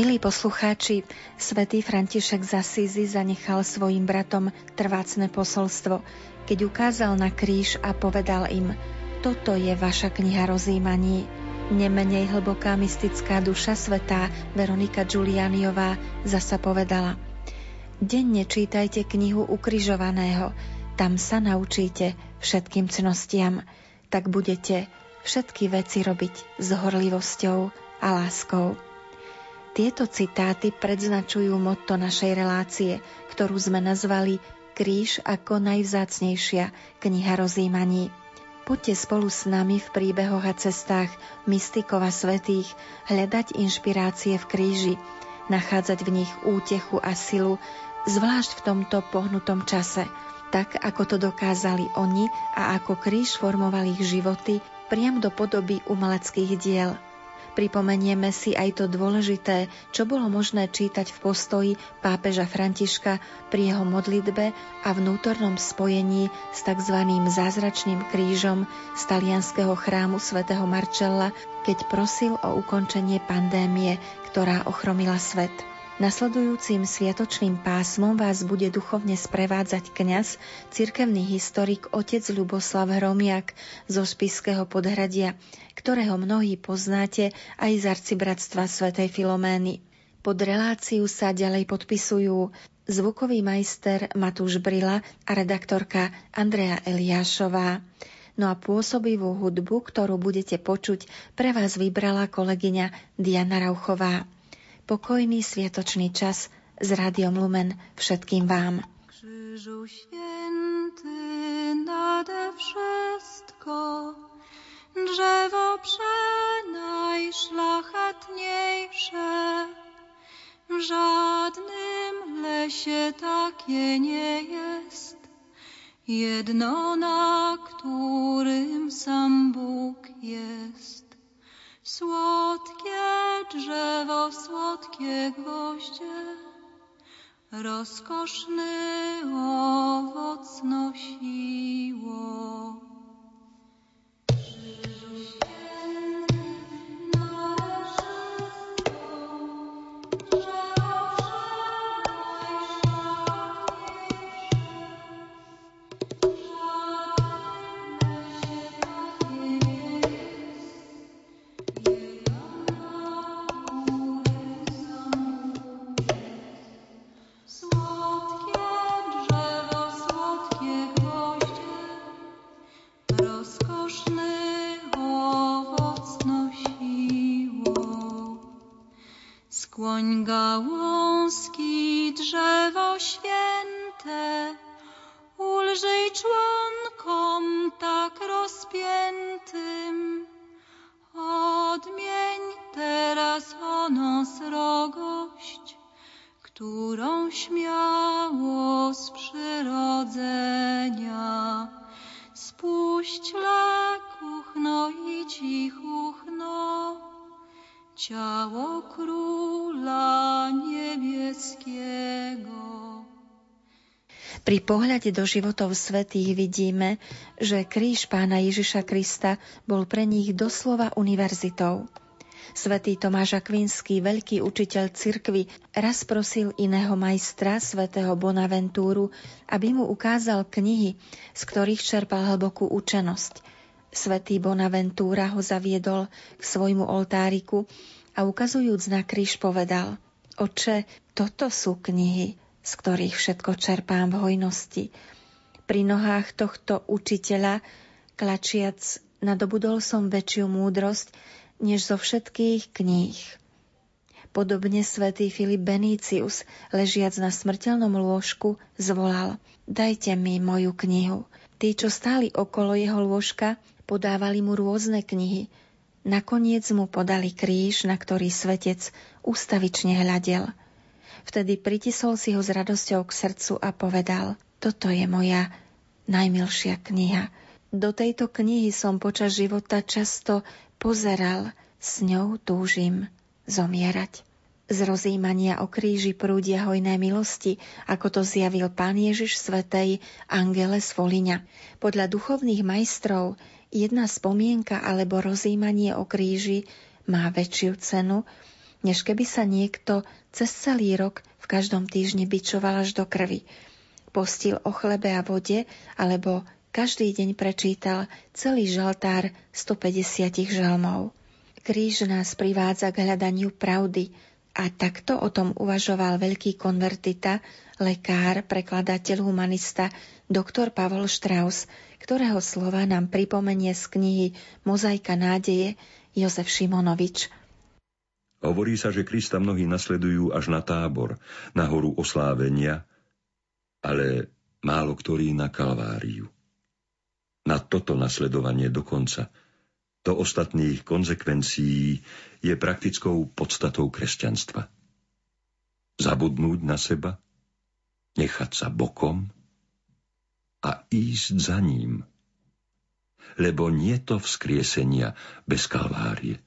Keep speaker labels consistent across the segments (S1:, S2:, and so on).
S1: Milí poslucháči, svätý František z Asízy zanechal svojim bratom trvácne posolstvo, keď ukázal na kríž a povedal im Toto je vaša kniha rozímaní. Nemenej hlboká mystická duša svetá Veronika Giulianiová zasa povedala Denne čítajte knihu ukrižovaného, tam sa naučíte všetkým cnostiam, tak budete všetky veci robiť s horlivosťou a láskou. Tieto citáty predznačujú motto našej relácie, ktorú sme nazvali Kríž ako najvzácnejšia kniha rozímaní. Poďte spolu s nami v príbehoch a cestách mystikov a svetých hľadať inšpirácie v kríži, nachádzať v nich útechu a silu, zvlášť v tomto pohnutom čase, tak ako to dokázali oni a ako kríž formoval ich životy priam do podoby umeleckých diel – Pripomenieme si aj to dôležité, čo bolo možné čítať v postoji pápeža Františka pri jeho modlitbe a vnútornom spojení s tzv. zázračným krížom z talianského chrámu svätého Marcella, keď prosil o ukončenie pandémie, ktorá ochromila svet. Nasledujúcim sviatočným pásmom vás bude duchovne sprevádzať kňaz, cirkevný historik otec Ľuboslav Hromiak zo Spiského podhradia, ktorého mnohí poznáte aj z arcibratstva svätej Filomény. Pod reláciu sa ďalej podpisujú zvukový majster Matúš Brila a redaktorka Andrea Eliášová. No a pôsobivú hudbu, ktorú budete počuť, pre vás vybrala kolegyňa Diana Rauchová. Pokojný sviatočný čas s Rádiom Lumen všetkým vám. Krzyżu święty nade wszystko, drzewo przenajszlachetniejsze. W żadnym lesie takie nie jest, jedno na którym sam Bóg jest. Słodkie drzewo, słodkie gwoździe, rozkoszny owoc nosiło. Pohľade do životov svetých vidíme, že kríž pána Ježiša Krista bol pre nich doslova univerzitou. Svetý Tomáš Akvinský, veľký učiteľ cirkvy, raz prosil iného majstra, svätého Bonaventúru, aby mu ukázal knihy, z ktorých čerpal hlbokú učenosť – Svetý Bonaventúra ho zaviedol k svojmu oltáriku a ukazujúc na kríž povedal Oče, toto sú knihy, z ktorých všetko čerpám v hojnosti. Pri nohách tohto učiteľa, klačiac, nadobudol som väčšiu múdrosť, než zo všetkých kníh. Podobne svätý Filip Benícius, ležiac na smrteľnom lôžku, zvolal Dajte mi moju knihu. Tí, čo stáli okolo jeho lôžka, podávali mu rôzne knihy. Nakoniec mu podali kríž, na ktorý svetec ústavične hľadel. Vtedy pritisol si ho s radosťou k srdcu a povedal, toto je moja najmilšia kniha. Do tejto knihy som počas života často pozeral, s ňou túžim zomierať. Z rozímania o kríži prúdia hojné milosti, ako to zjavil pán Ježiš Svetej Angele z Voliňa. Podľa duchovných majstrov Jedna spomienka alebo rozímanie o kríži má väčšiu cenu, než keby sa niekto cez celý rok v každom týždni bičoval až do krvi. Postil o chlebe a vode, alebo každý deň prečítal celý žaltár 150 žalmov. Kríž nás privádza k hľadaniu pravdy a takto o tom uvažoval veľký konvertita, lekár, prekladateľ humanista, doktor Pavol Strauss, ktorého slova nám pripomenie z knihy Mozaika nádeje Jozef Šimonovič.
S2: Hovorí sa, že Krista mnohí nasledujú až na tábor, na horu oslávenia, ale málo ktorý na Kalváriu. Na toto nasledovanie dokonca, do ostatných konsekvencií je praktickou podstatou kresťanstva. Zabudnúť na seba, nechať sa bokom a ísť za ním. Lebo nie to vzkriesenia bez kalvárie.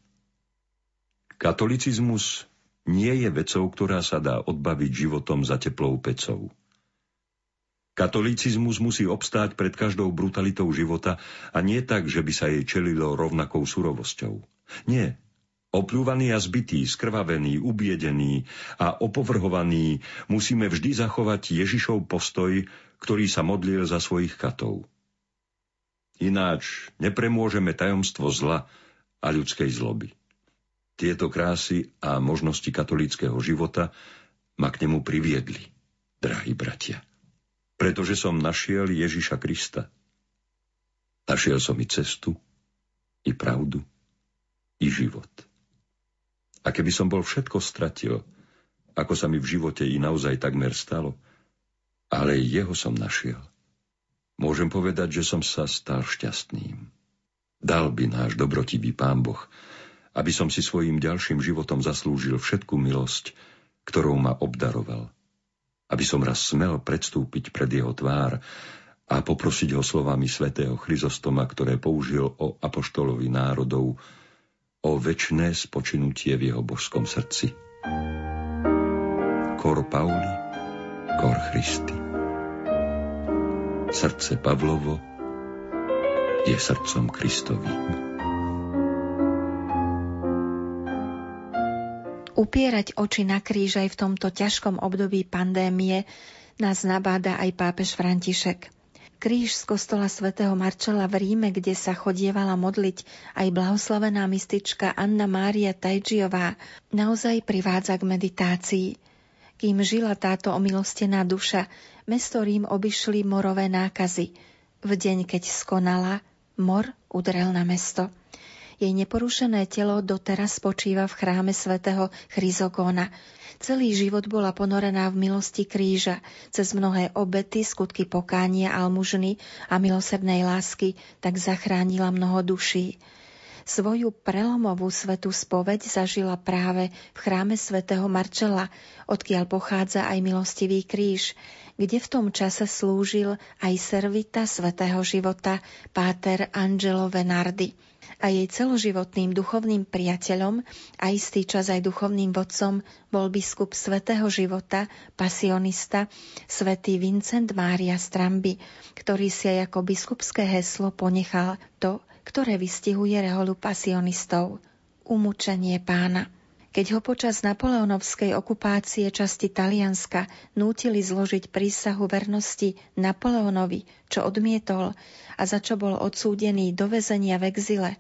S2: Katolicizmus nie je vecou, ktorá sa dá odbaviť životom za teplou pecou. Katolicizmus musí obstáť pred každou brutalitou života a nie tak, že by sa jej čelilo rovnakou surovosťou. Nie. Opľúvaný a zbytý, skrvavený, ubiedený a opovrhovaný musíme vždy zachovať Ježišov postoj, ktorý sa modlil za svojich katov. Ináč nepremôžeme tajomstvo zla a ľudskej zloby. Tieto krásy a možnosti katolíckého života ma k nemu priviedli, drahí bratia. Pretože som našiel Ježiša Krista. Našiel som i cestu, i pravdu, i život. A keby som bol všetko stratil, ako sa mi v živote i naozaj takmer stalo, ale jeho som našiel. Môžem povedať, že som sa stal šťastným. Dal by náš dobrotivý Pán Boh, aby som si svojim ďalším životom zaslúžil všetku milosť, ktorou ma obdaroval. Aby som raz smel predstúpiť pred jeho tvár a poprosiť ho slovami svätého Chryzostoma, ktoré použil o apoštolovi národov, o väčšné spočinutie v jeho božskom srdci. Kor Pauli, kor Christi. Srdce Pavlovo je srdcom Kristovým.
S1: Upierať oči na kríž aj v tomto ťažkom období pandémie nás nabáda aj pápež František. Kríž z kostola svätého Marčela v Ríme, kde sa chodievala modliť aj blahoslavená mystička Anna Mária Tajčiová, naozaj privádza k meditácii. Kým žila táto omilostená duša, mesto Rím obišli morové nákazy. V deň, keď skonala, mor udrel na mesto. Jej neporušené telo doteraz spočíva v chráme svätého Chryzogóna. Celý život bola ponorená v milosti kríža, cez mnohé obety, skutky pokánia, almužny a milosrdnej lásky, tak zachránila mnoho duší. Svoju prelomovú svetú spoveď zažila práve v chráme svätého Marčela, odkiaľ pochádza aj milostivý kríž, kde v tom čase slúžil aj servita svätého života páter Angelo Venardi. A jej celoživotným duchovným priateľom a istý čas aj duchovným vodcom bol biskup svetého života, pasionista, svätý Vincent Mária Stramby, ktorý si aj ako biskupské heslo ponechal to, ktoré vystihuje reholu pasionistov – umúčenie pána keď ho počas napoleonovskej okupácie časti Talianska nútili zložiť prísahu vernosti Napoleonovi, čo odmietol a za čo bol odsúdený do väzenia v exile.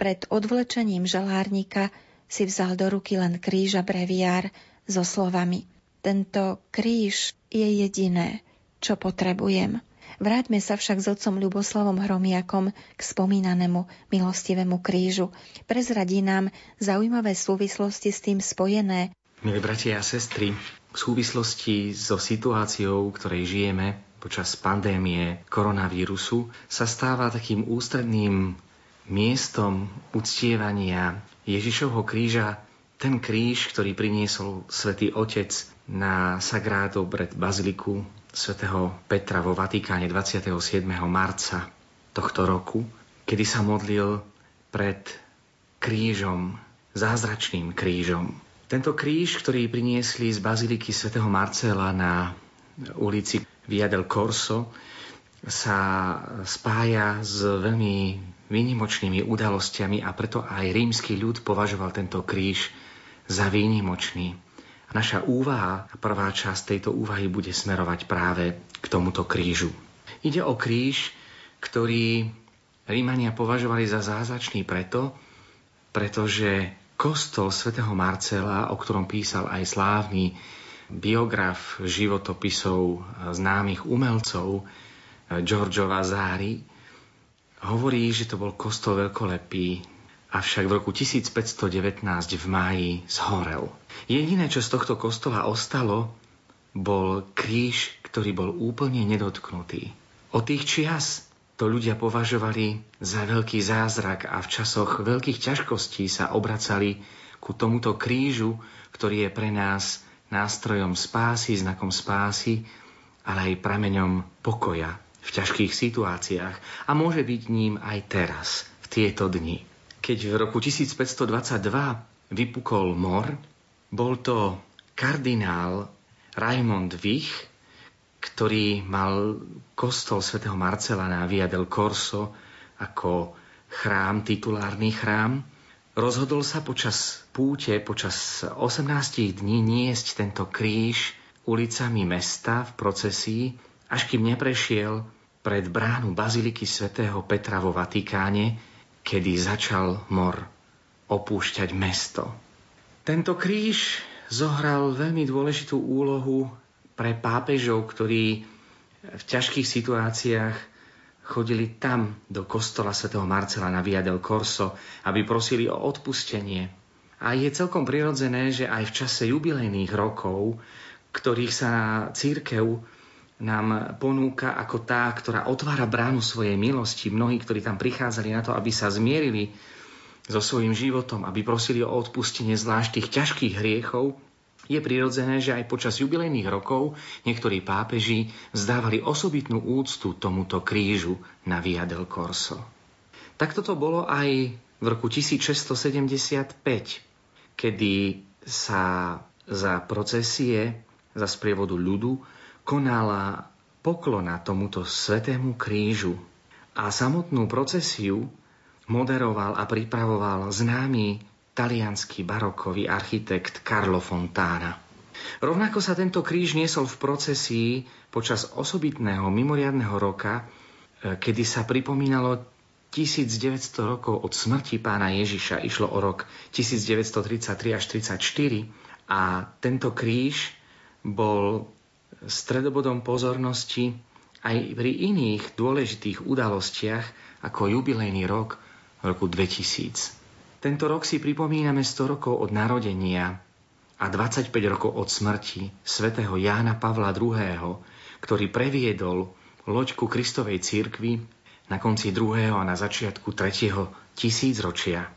S1: Pred odvlečením žalárnika si vzal do ruky len kríž a breviár so slovami Tento kríž je jediné, čo potrebujem. Vráťme sa však s otcom Ľuboslavom Hromiakom k spomínanému milostivému krížu. Prezradí nám zaujímavé súvislosti s tým spojené.
S3: Milí bratia a sestry, v súvislosti so situáciou, v ktorej žijeme počas pandémie koronavírusu, sa stáva takým ústredným miestom uctievania Ježišovho kríža ten kríž, ktorý priniesol svätý Otec na Sagrádo pred Baziliku svätého Petra vo Vatikáne 27. marca tohto roku, kedy sa modlil pred krížom, zázračným krížom. Tento kríž, ktorý priniesli z baziliky svätého Marcela na ulici Via del Corso, sa spája s veľmi výnimočnými udalosťami a preto aj rímsky ľud považoval tento kríž za výnimočný. Naša úvaha, prvá časť tejto úvahy bude smerovať práve k tomuto krížu. Ide o kríž, ktorý Rímania považovali za zázračný preto, pretože kostol svätého Marcela, o ktorom písal aj slávny biograf životopisov známych umelcov Giorgio Vasari, hovorí, že to bol kostol veľkolepý, avšak v roku 1519 v máji zhorel. Jediné, čo z tohto kostola ostalo, bol kríž, ktorý bol úplne nedotknutý. Od tých čias to ľudia považovali za veľký zázrak a v časoch veľkých ťažkostí sa obracali ku tomuto krížu, ktorý je pre nás nástrojom spásy, znakom spásy, ale aj prameňom pokoja v ťažkých situáciách a môže byť ním aj teraz, v tieto dni. Keď v roku 1522 vypukol mor, bol to kardinál Raimond Wich, ktorý mal kostol svätého Marcela na Via del Corso ako chrám, titulárny chrám, rozhodol sa počas púte, počas 18 dní niesť tento kríž ulicami mesta v procesii, až kým neprešiel pred bránu Baziliky svätého Petra vo Vatikáne, kedy začal mor opúšťať mesto. Tento kríž zohral veľmi dôležitú úlohu pre pápežov, ktorí v ťažkých situáciách chodili tam do kostola svätého Marcela na Via del Corso, aby prosili o odpustenie. A je celkom prirodzené, že aj v čase jubilejných rokov, ktorých sa církev nám ponúka ako tá, ktorá otvára bránu svojej milosti. Mnohí, ktorí tam prichádzali na to, aby sa zmierili so svojím životom, aby prosili o odpustenie zvlášť tých ťažkých hriechov, je prirodzené, že aj počas jubilejných rokov niektorí pápeži zdávali osobitnú úctu tomuto krížu na Via del Corso. Takto to bolo aj v roku 1675, kedy sa za procesie, za sprievodu ľudu, konala poklona tomuto svetému krížu. A samotnú procesiu moderoval a pripravoval známy talianský barokový architekt Carlo Fontana. Rovnako sa tento kríž niesol v procesii počas osobitného mimoriadného roka, e, kedy sa pripomínalo 1900 rokov od smrti pána Ježiša. Išlo o rok 1933 až 1934 a tento kríž bol stredobodom pozornosti aj pri iných dôležitých udalostiach ako jubilejný rok roku 2000. Tento rok si pripomíname 100 rokov od narodenia a 25 rokov od smrti svätého Jána Pavla II., ktorý previedol loďku Kristovej církvy na konci 2. a na začiatku 3. tisícročia.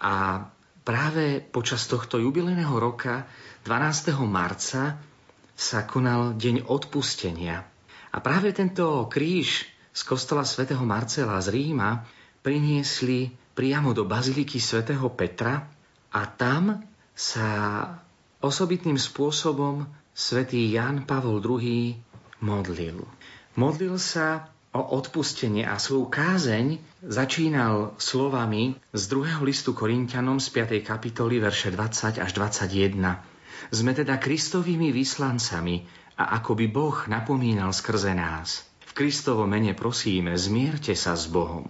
S3: A práve počas tohto jubilejného roka 12. marca sa konal Deň odpustenia. A práve tento kríž z kostola svätého Marcela z Ríma priniesli priamo do baziliky svätého Petra a tam sa osobitným spôsobom svätý Jan Pavol II modlil. Modlil sa o odpustenie a svoju kázeň začínal slovami z druhého listu Korintianom z 5. kapitoly verše 20 až 21. Sme teda Kristovými vyslancami a ako by Boh napomínal skrze nás. V Kristovo mene prosíme, zmierte sa s Bohom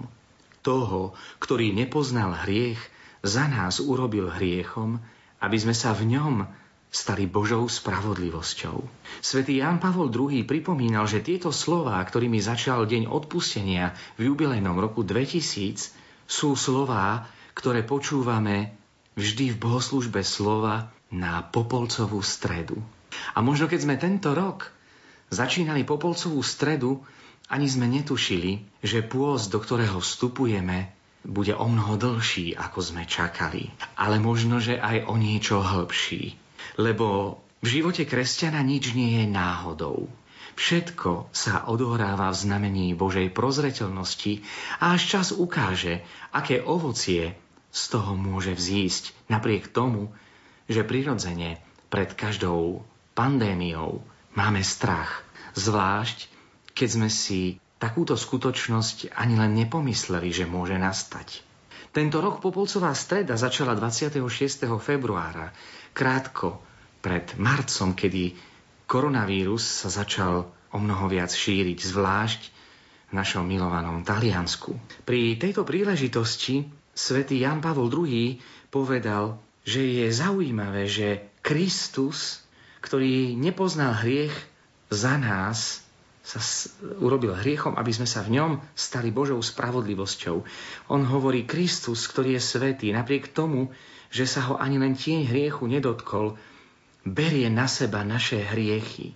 S3: toho, ktorý nepoznal hriech, za nás urobil hriechom, aby sme sa v ňom stali Božou spravodlivosťou. Svetý Jan Pavol II pripomínal, že tieto slová, ktorými začal deň odpustenia v jubilejnom roku 2000, sú slová, ktoré počúvame vždy v bohoslužbe slova na Popolcovú stredu. A možno keď sme tento rok začínali Popolcovú stredu, ani sme netušili, že pôst, do ktorého vstupujeme, bude o mnoho dlhší, ako sme čakali. Ale možno, že aj o niečo hĺbší. Lebo v živote kresťana nič nie je náhodou. Všetko sa odohráva v znamení Božej prozreteľnosti a až čas ukáže, aké ovocie z toho môže vzísť, napriek tomu, že prirodzene pred každou pandémiou máme strach, zvlášť keď sme si takúto skutočnosť ani len nepomysleli, že môže nastať. Tento rok Popolcová streda začala 26. februára, krátko pred marcom, kedy koronavírus sa začal o mnoho viac šíriť, zvlášť v našom milovanom Taliansku. Pri tejto príležitosti svätý Jan Pavol II povedal, že je zaujímavé, že Kristus, ktorý nepoznal hriech za nás, sa urobil hriechom, aby sme sa v ňom stali Božou spravodlivosťou. On hovorí Kristus, ktorý je svetý, napriek tomu, že sa ho ani len tieň hriechu nedotkol, berie na seba naše hriechy.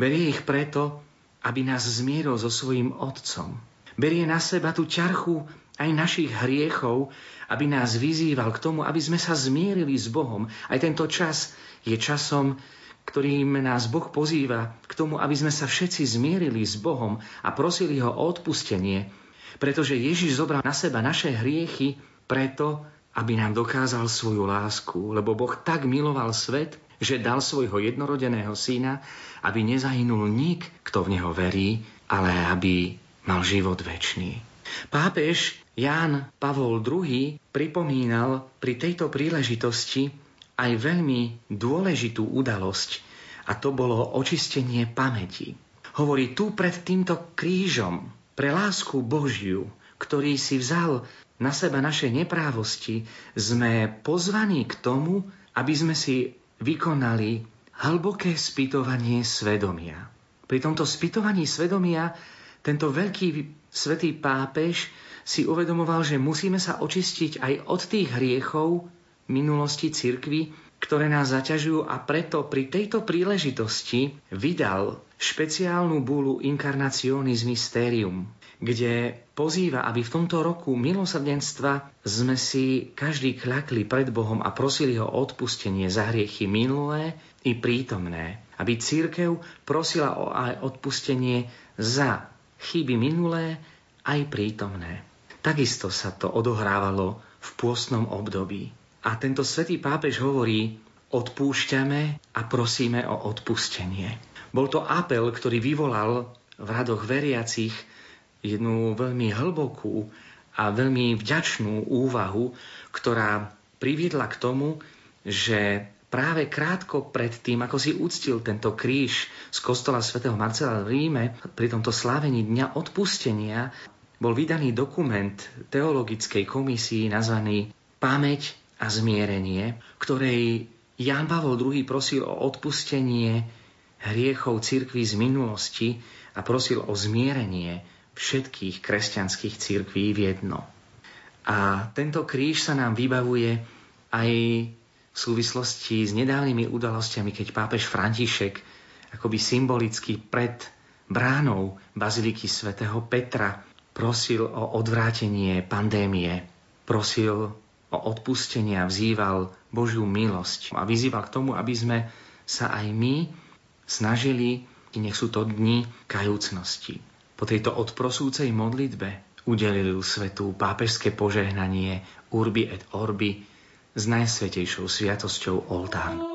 S3: Berie ich preto, aby nás zmieril so svojím Otcom. Berie na seba tú ťarchu aj našich hriechov, aby nás vyzýval k tomu, aby sme sa zmierili s Bohom. Aj tento čas je časom, ktorým nás Boh pozýva k tomu, aby sme sa všetci zmierili s Bohom a prosili ho o odpustenie, pretože Ježiš zobral na seba naše hriechy preto, aby nám dokázal svoju lásku, lebo Boh tak miloval svet, že dal svojho jednorodeného syna, aby nezahynul nik, kto v neho verí, ale aby mal život väčší. Pápež Ján Pavol II pripomínal pri tejto príležitosti aj veľmi dôležitú udalosť a to bolo očistenie pamäti. Hovorí tu pred týmto krížom pre lásku Božiu, ktorý si vzal na seba naše neprávosti, sme pozvaní k tomu, aby sme si vykonali hlboké spytovanie svedomia. Pri tomto spytovaní svedomia tento veľký svetý pápež si uvedomoval, že musíme sa očistiť aj od tých hriechov, minulosti cirkvy, ktoré nás zaťažujú a preto pri tejto príležitosti vydal špeciálnu búlu Incarnationis Mysterium, kde pozýva, aby v tomto roku milosrdenstva sme si každý kľakli pred Bohom a prosili ho o odpustenie za hriechy minulé i prítomné. Aby církev prosila o aj odpustenie za chyby minulé aj prítomné. Takisto sa to odohrávalo v pôstnom období. A tento svätý pápež hovorí, odpúšťame a prosíme o odpustenie. Bol to apel, ktorý vyvolal v radoch veriacich jednu veľmi hlbokú a veľmi vďačnú úvahu, ktorá priviedla k tomu, že práve krátko pred tým, ako si uctil tento kríž z kostola svätého Marcela v Ríme, pri tomto slávení Dňa odpustenia, bol vydaný dokument teologickej komisii nazvaný Pamäť a zmierenie, ktorej Ján Pavol II prosil o odpustenie hriechov cirkví z minulosti a prosil o zmierenie všetkých kresťanských cirkví v jedno. A tento kríž sa nám vybavuje aj v súvislosti s nedávnymi udalosťami, keď pápež František akoby symbolicky pred bránou Baziliky svätého Petra prosil o odvrátenie pandémie, prosil o odpustenie a vzýval Božiu milosť a vyzýval k tomu, aby sme sa aj my snažili, nech sú to dni kajúcnosti. Po tejto odprosúcej modlitbe udelili svetu pápežské požehnanie Urbi et Orbi s najsvetejšou sviatosťou oltárnu.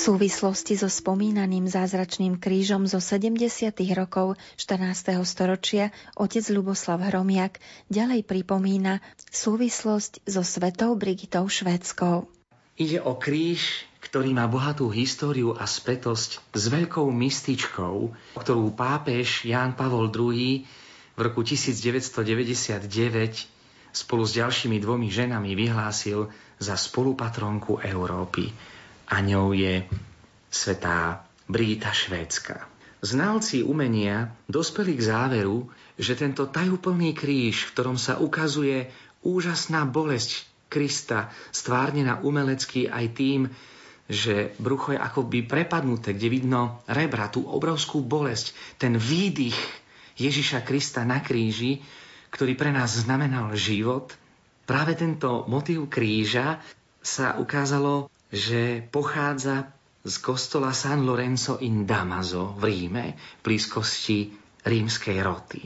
S1: Súvislosti so spomínaným zázračným krížom zo 70. rokov 14. storočia otec Luboslav Hromiak ďalej pripomína súvislosť so svetou Brigitou Švédskou.
S3: Ide o kríž, ktorý má bohatú históriu a spätosť s veľkou mystičkou, ktorú pápež Ján Pavol II v roku 1999 spolu s ďalšími dvomi ženami vyhlásil za spolupatronku Európy a ňou je svetá Brigita Švédska. Znalci umenia dospeli k záveru, že tento tajúplný kríž, v ktorom sa ukazuje úžasná bolesť Krista, stvárnená umelecky aj tým, že brucho je akoby prepadnuté, kde vidno rebra, tú obrovskú bolesť, ten výdych Ježiša Krista na kríži, ktorý pre nás znamenal život, práve tento motív kríža sa ukázalo že pochádza z kostola San Lorenzo in Damaso v Ríme, v blízkosti rímskej roty.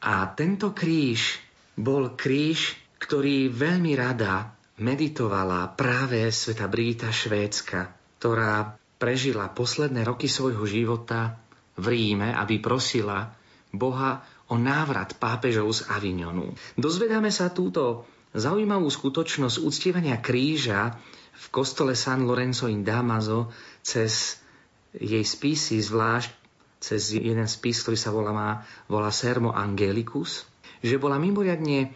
S3: A tento kríž bol kríž, ktorý veľmi rada meditovala práve sveta Brigita Švédska, ktorá prežila posledné roky svojho života v Ríme, aby prosila Boha o návrat pápežov z Avignonu. Dozvedáme sa túto zaujímavú skutočnosť uctievania kríža v kostole San Lorenzo in Damaso cez jej spisy, zvlášť cez jeden spis, ktorý sa volá, má, volá Sermo Angelicus, že bola mimoriadne e,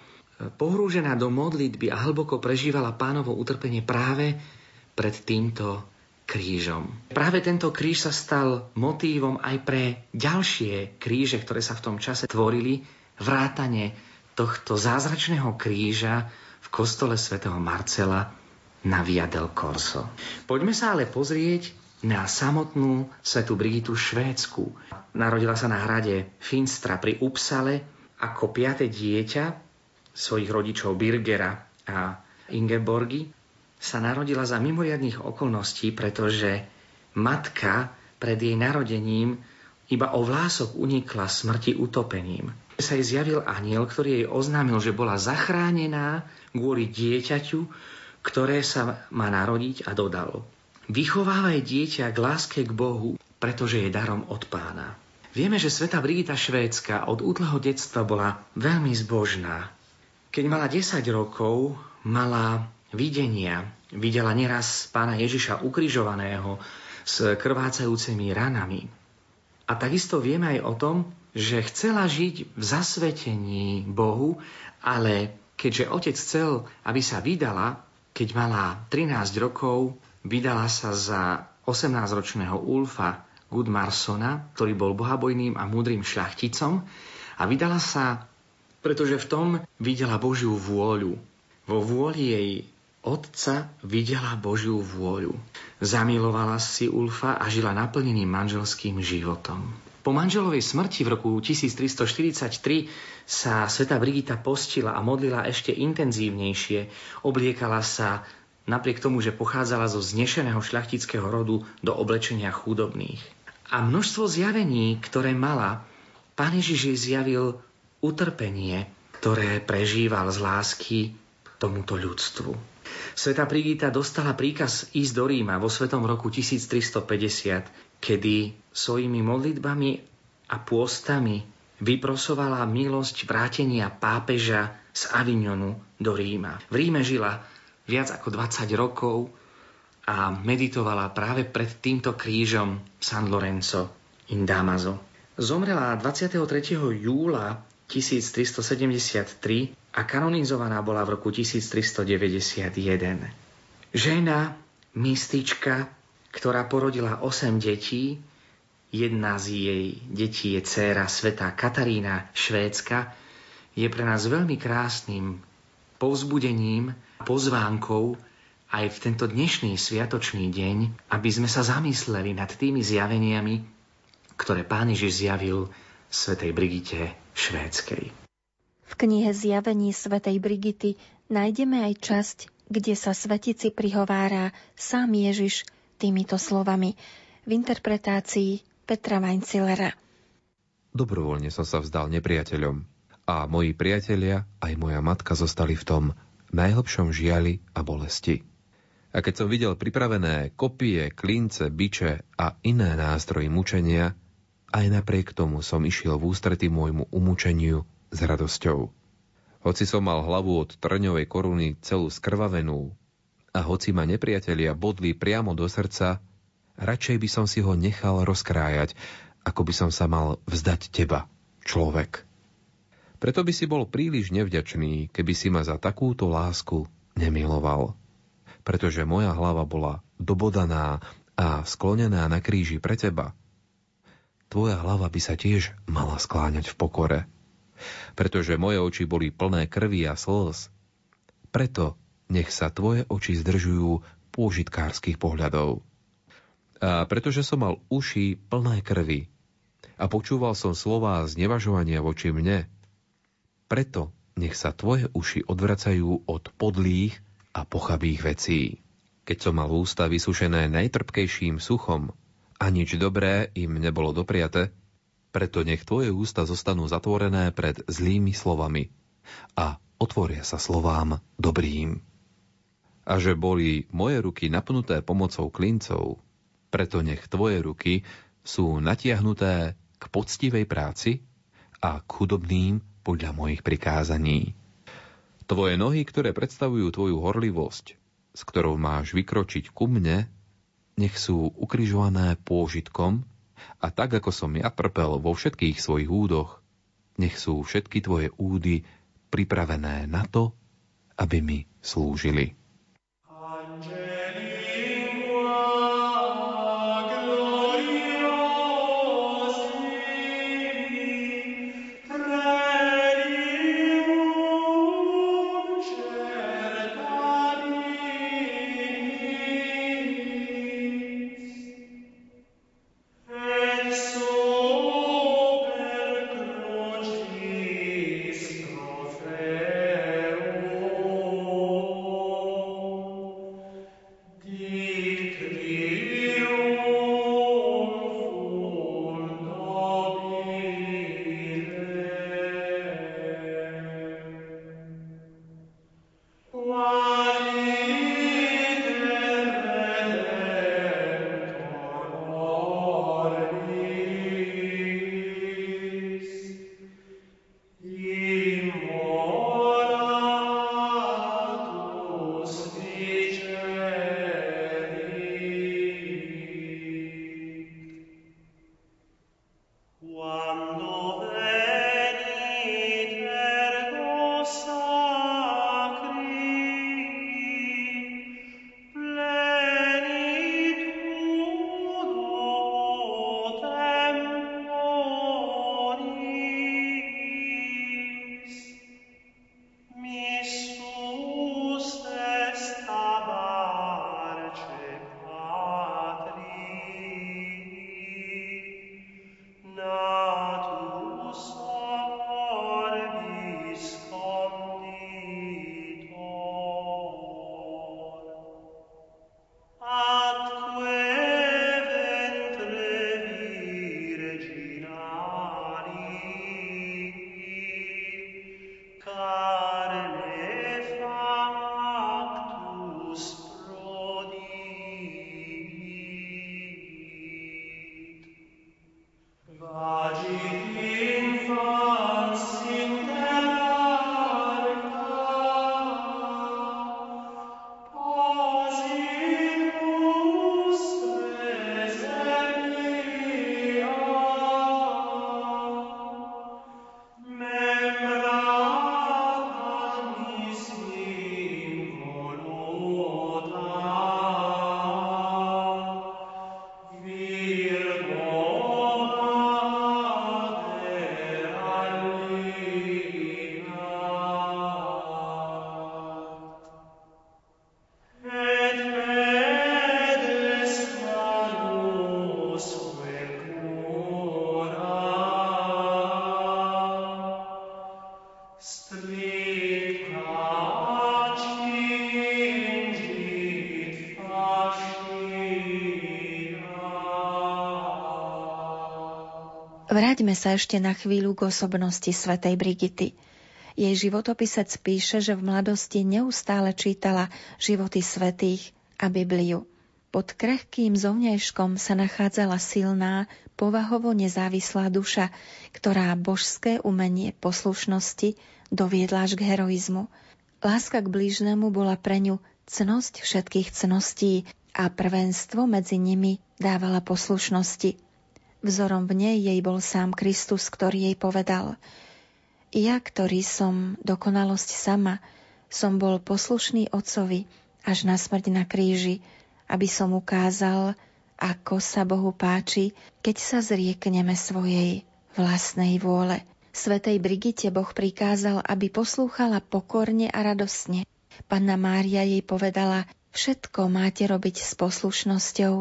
S3: pohrúžená do modlitby a hlboko prežívala pánovo utrpenie práve pred týmto krížom. Práve tento kríž sa stal motívom aj pre ďalšie kríže, ktoré sa v tom čase tvorili, vrátane tohto zázračného kríža v kostole svätého Marcela na Via del Corso. Poďme sa ale pozrieť na samotnú svetu Brigitu Švédsku. Narodila sa na hrade Finstra pri Upsale ako piate dieťa svojich rodičov Birgera a Ingeborgi. Sa narodila za mimoriadných okolností, pretože matka pred jej narodením iba o vlások unikla smrti utopením. Sa jej zjavil aniel, ktorý jej oznámil, že bola zachránená kvôli dieťaťu, ktoré sa má narodiť a dodal. Vychovávaj dieťa k láske k Bohu, pretože je darom od pána. Vieme, že sveta Brigita Švédska od útleho detstva bola veľmi zbožná. Keď mala 10 rokov, mala videnia. Videla neraz pána Ježiša ukrižovaného s krvácajúcimi ranami. A takisto vieme aj o tom, že chcela žiť v zasvetení Bohu, ale keďže otec chcel, aby sa vydala, keď mala 13 rokov, vydala sa za 18-ročného Ulfa Gudmarsona, ktorý bol bohabojným a múdrym šľachticom a vydala sa, pretože v tom videla Božiu vôľu. Vo vôli jej otca videla Božiu vôľu. Zamilovala si Ulfa a žila naplneným manželským životom. Po manželovej smrti v roku 1343 sa sveta Brigita postila a modlila ešte intenzívnejšie. Obliekala sa napriek tomu, že pochádzala zo znešeného šľachtického rodu do oblečenia chudobných. A množstvo zjavení, ktoré mala, pán Ježiš jej zjavil utrpenie, ktoré prežíval z lásky tomuto ľudstvu. Sveta Brigita dostala príkaz ísť do Ríma vo svetom roku 1350 kedy svojimi modlitbami a pôstami vyprosovala milosť vrátenia pápeža z Avignonu do Ríma. V Ríme žila viac ako 20 rokov a meditovala práve pred týmto krížom San Lorenzo in Damaso. Zomrela 23. júla 1373 a kanonizovaná bola v roku 1391. Žena, mystička, ktorá porodila 8 detí. Jedna z jej detí je dcéra sveta Katarína Švédska. Je pre nás veľmi krásnym povzbudením, pozvánkou aj v tento dnešný sviatočný deň, aby sme sa zamysleli nad tými zjaveniami, ktoré Pán Ježiš zjavil svetej Brigite Švédskej.
S1: V knihe Zjavení svetej Brigity nájdeme aj časť, kde sa svetici prihovára sám Ježiš týmito slovami v interpretácii Petra Weincillera.
S4: Dobrovoľne som sa vzdal nepriateľom a moji priatelia aj moja matka zostali v tom najhlbšom žiali a bolesti. A keď som videl pripravené kopie, klince, biče a iné nástroje mučenia, aj napriek tomu som išiel v ústrety môjmu umúčeniu s radosťou. Hoci som mal hlavu od trňovej koruny celú skrvavenú a hoci ma nepriatelia bodli priamo do srdca, radšej by som si ho nechal rozkrájať, ako by som sa mal vzdať teba, človek. Preto by si bol príliš nevďačný, keby si ma za takúto lásku nemiloval. Pretože moja hlava bola dobodaná a sklonená na kríži pre teba – tvoja hlava by sa tiež mala skláňať v pokore. Pretože moje oči boli plné krvi a slz. Preto nech sa tvoje oči zdržujú pôžitkárskych pohľadov. A pretože som mal uši plné krvi a počúval som slová znevažovania voči mne, preto nech sa tvoje uši odvracajú od podlých a pochabých vecí. Keď som mal ústa vysušené najtrpkejším suchom a nič dobré im nebolo dopriate, preto nech tvoje ústa zostanú zatvorené pred zlými slovami a otvoria sa slovám dobrým. A že boli moje ruky napnuté pomocou klincov, preto nech tvoje ruky sú natiahnuté k poctivej práci a k chudobným podľa mojich prikázaní. Tvoje nohy, ktoré predstavujú tvoju horlivosť, s ktorou máš vykročiť ku mne, nech sú ukrižované pôžitkom a tak, ako som ja trpel vo všetkých svojich údoch, nech sú všetky tvoje údy pripravené na to, aby mi slúžili.
S1: Vráťme sa ešte na chvíľu k osobnosti svätej Brigity. Jej životopisec píše, že v mladosti neustále čítala životy svetých a Bibliu. Pod krehkým zovňajškom sa nachádzala silná, povahovo nezávislá duša, ktorá božské umenie poslušnosti doviedla až k heroizmu. Láska k blížnemu bola pre ňu cnosť všetkých cností a prvenstvo medzi nimi dávala poslušnosti. Vzorom v nej jej bol sám Kristus, ktorý jej povedal Ja, ktorý som dokonalosť sama, som bol poslušný Otcovi až na smrť na kríži, aby som ukázal, ako sa Bohu páči, keď sa zriekneme svojej vlastnej vôle. Svetej Brigite Boh prikázal, aby poslúchala pokorne a radosne. Panna Mária jej povedala, všetko máte robiť s poslušnosťou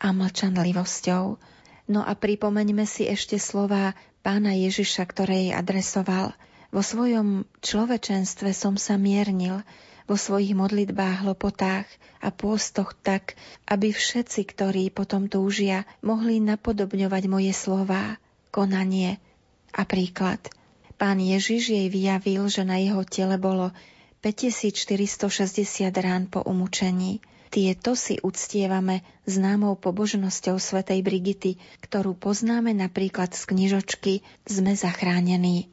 S1: a mlčanlivosťou. No a pripomeňme si ešte slová pána Ježiša, ktoré jej adresoval. Vo svojom človečenstve som sa miernil, vo svojich modlitbách, hlopotách a pôstoch tak, aby všetci, ktorí potom túžia, mohli napodobňovať moje slová, konanie a príklad. Pán Ježiš jej vyjavil, že na jeho tele bolo 5460 rán po umúčení. Tieto si uctievame známou pobožnosťou svätej Brigity, ktorú poznáme napríklad z knižočky Sme zachránení.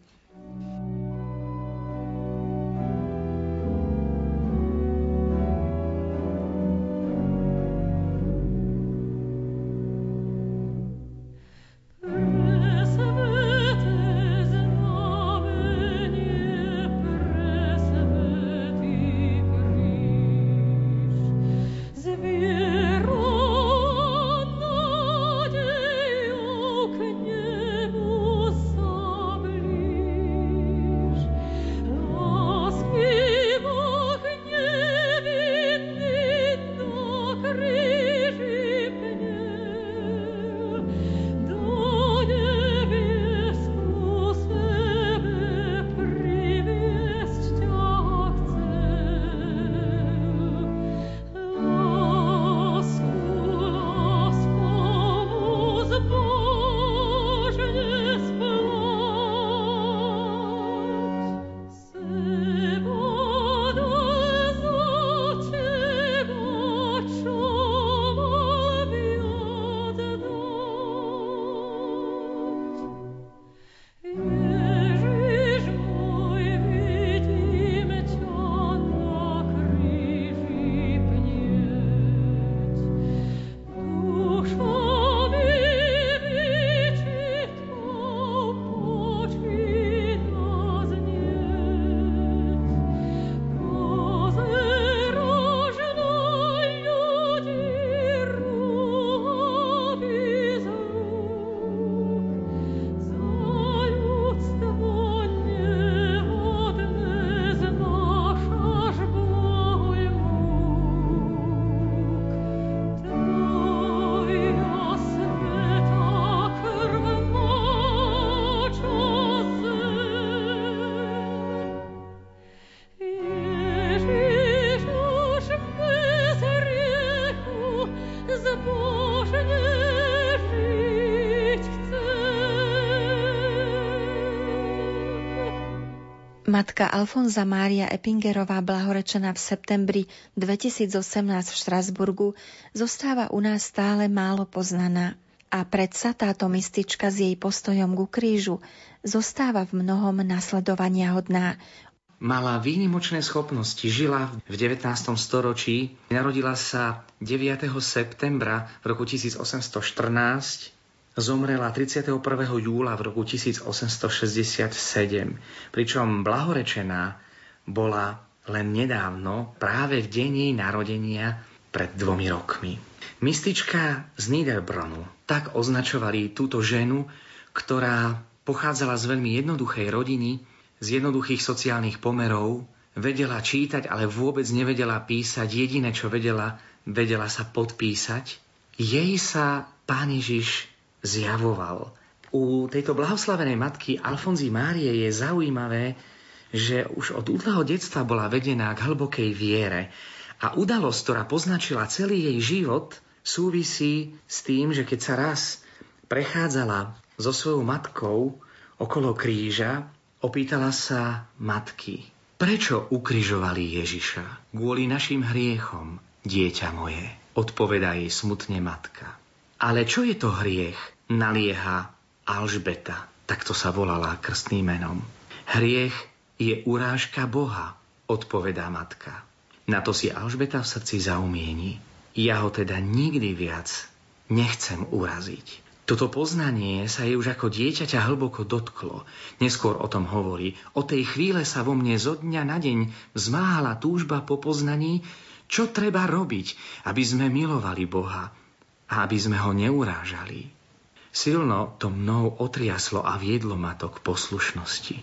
S1: Matka Alfonza Mária Epingerová, blahorečená v septembri 2018 v Štrasburgu, zostáva u nás stále málo poznaná. A predsa táto mystička s jej postojom ku krížu zostáva v mnohom nasledovania hodná.
S3: Mala výnimočné schopnosti, žila v 19. storočí, narodila sa 9. septembra roku 1814 zomrela 31. júla v roku 1867, pričom blahorečená bola len nedávno, práve v deň jej narodenia pred dvomi rokmi. Mystička z Niederbronu tak označovali túto ženu, ktorá pochádzala z veľmi jednoduchej rodiny, z jednoduchých sociálnych pomerov, vedela čítať, ale vôbec nevedela písať. Jediné, čo vedela, vedela sa podpísať. Jej sa pán Ježiš zjavoval. U tejto blahoslavenej matky Alfonzy Márie je zaujímavé, že už od útleho detstva bola vedená k hlbokej viere a udalosť, ktorá poznačila celý jej život, súvisí s tým, že keď sa raz prechádzala so svojou matkou okolo kríža, opýtala sa matky, prečo ukrižovali Ježiša? Kvôli našim hriechom. dieťa moje, odpovedá jej smutne matka. Ale čo je to hriech? Nalieha Alžbeta, takto sa volala krstným menom. Hriech je urážka Boha, odpovedá matka. Na to si Alžbeta v srdci zaumieni. Ja ho teda nikdy viac nechcem uraziť. Toto poznanie sa jej už ako dieťaťa hlboko dotklo. Neskôr o tom hovorí. O tej chvíle sa vo mne zo dňa na deň vzmáhala túžba po poznaní, čo treba robiť, aby sme milovali Boha a aby sme ho neurážali. Silno to mnou otriaslo a viedlo ma to k poslušnosti.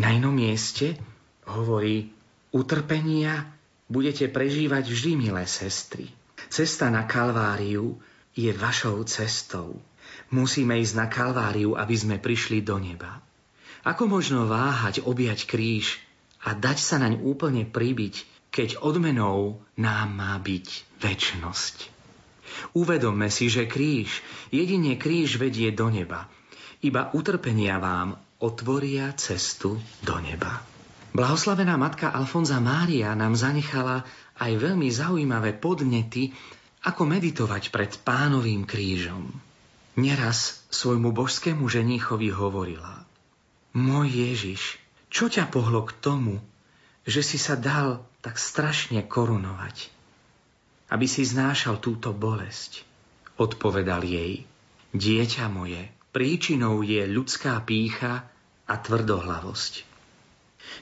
S3: Na inom mieste hovorí, utrpenia budete prežívať vždy, milé sestry. Cesta na Kalváriu je vašou cestou. Musíme ísť na Kalváriu, aby sme prišli do neba. Ako možno váhať, objať kríž a dať sa naň úplne pribiť, keď odmenou nám má byť väčnosť. Uvedomme si, že kríž, jedine kríž vedie do neba. Iba utrpenia vám otvoria cestu do neba. Blahoslavená matka Alfonza Mária nám zanechala aj veľmi zaujímavé podnety, ako meditovať pred pánovým krížom. Neraz svojmu božskému ženíchovi hovorila Môj Ježiš, čo ťa pohlo k tomu, že si sa dal tak strašne korunovať, aby si znášal túto bolesť? Odpovedal jej, dieťa moje, príčinou je ľudská pícha a tvrdohlavosť.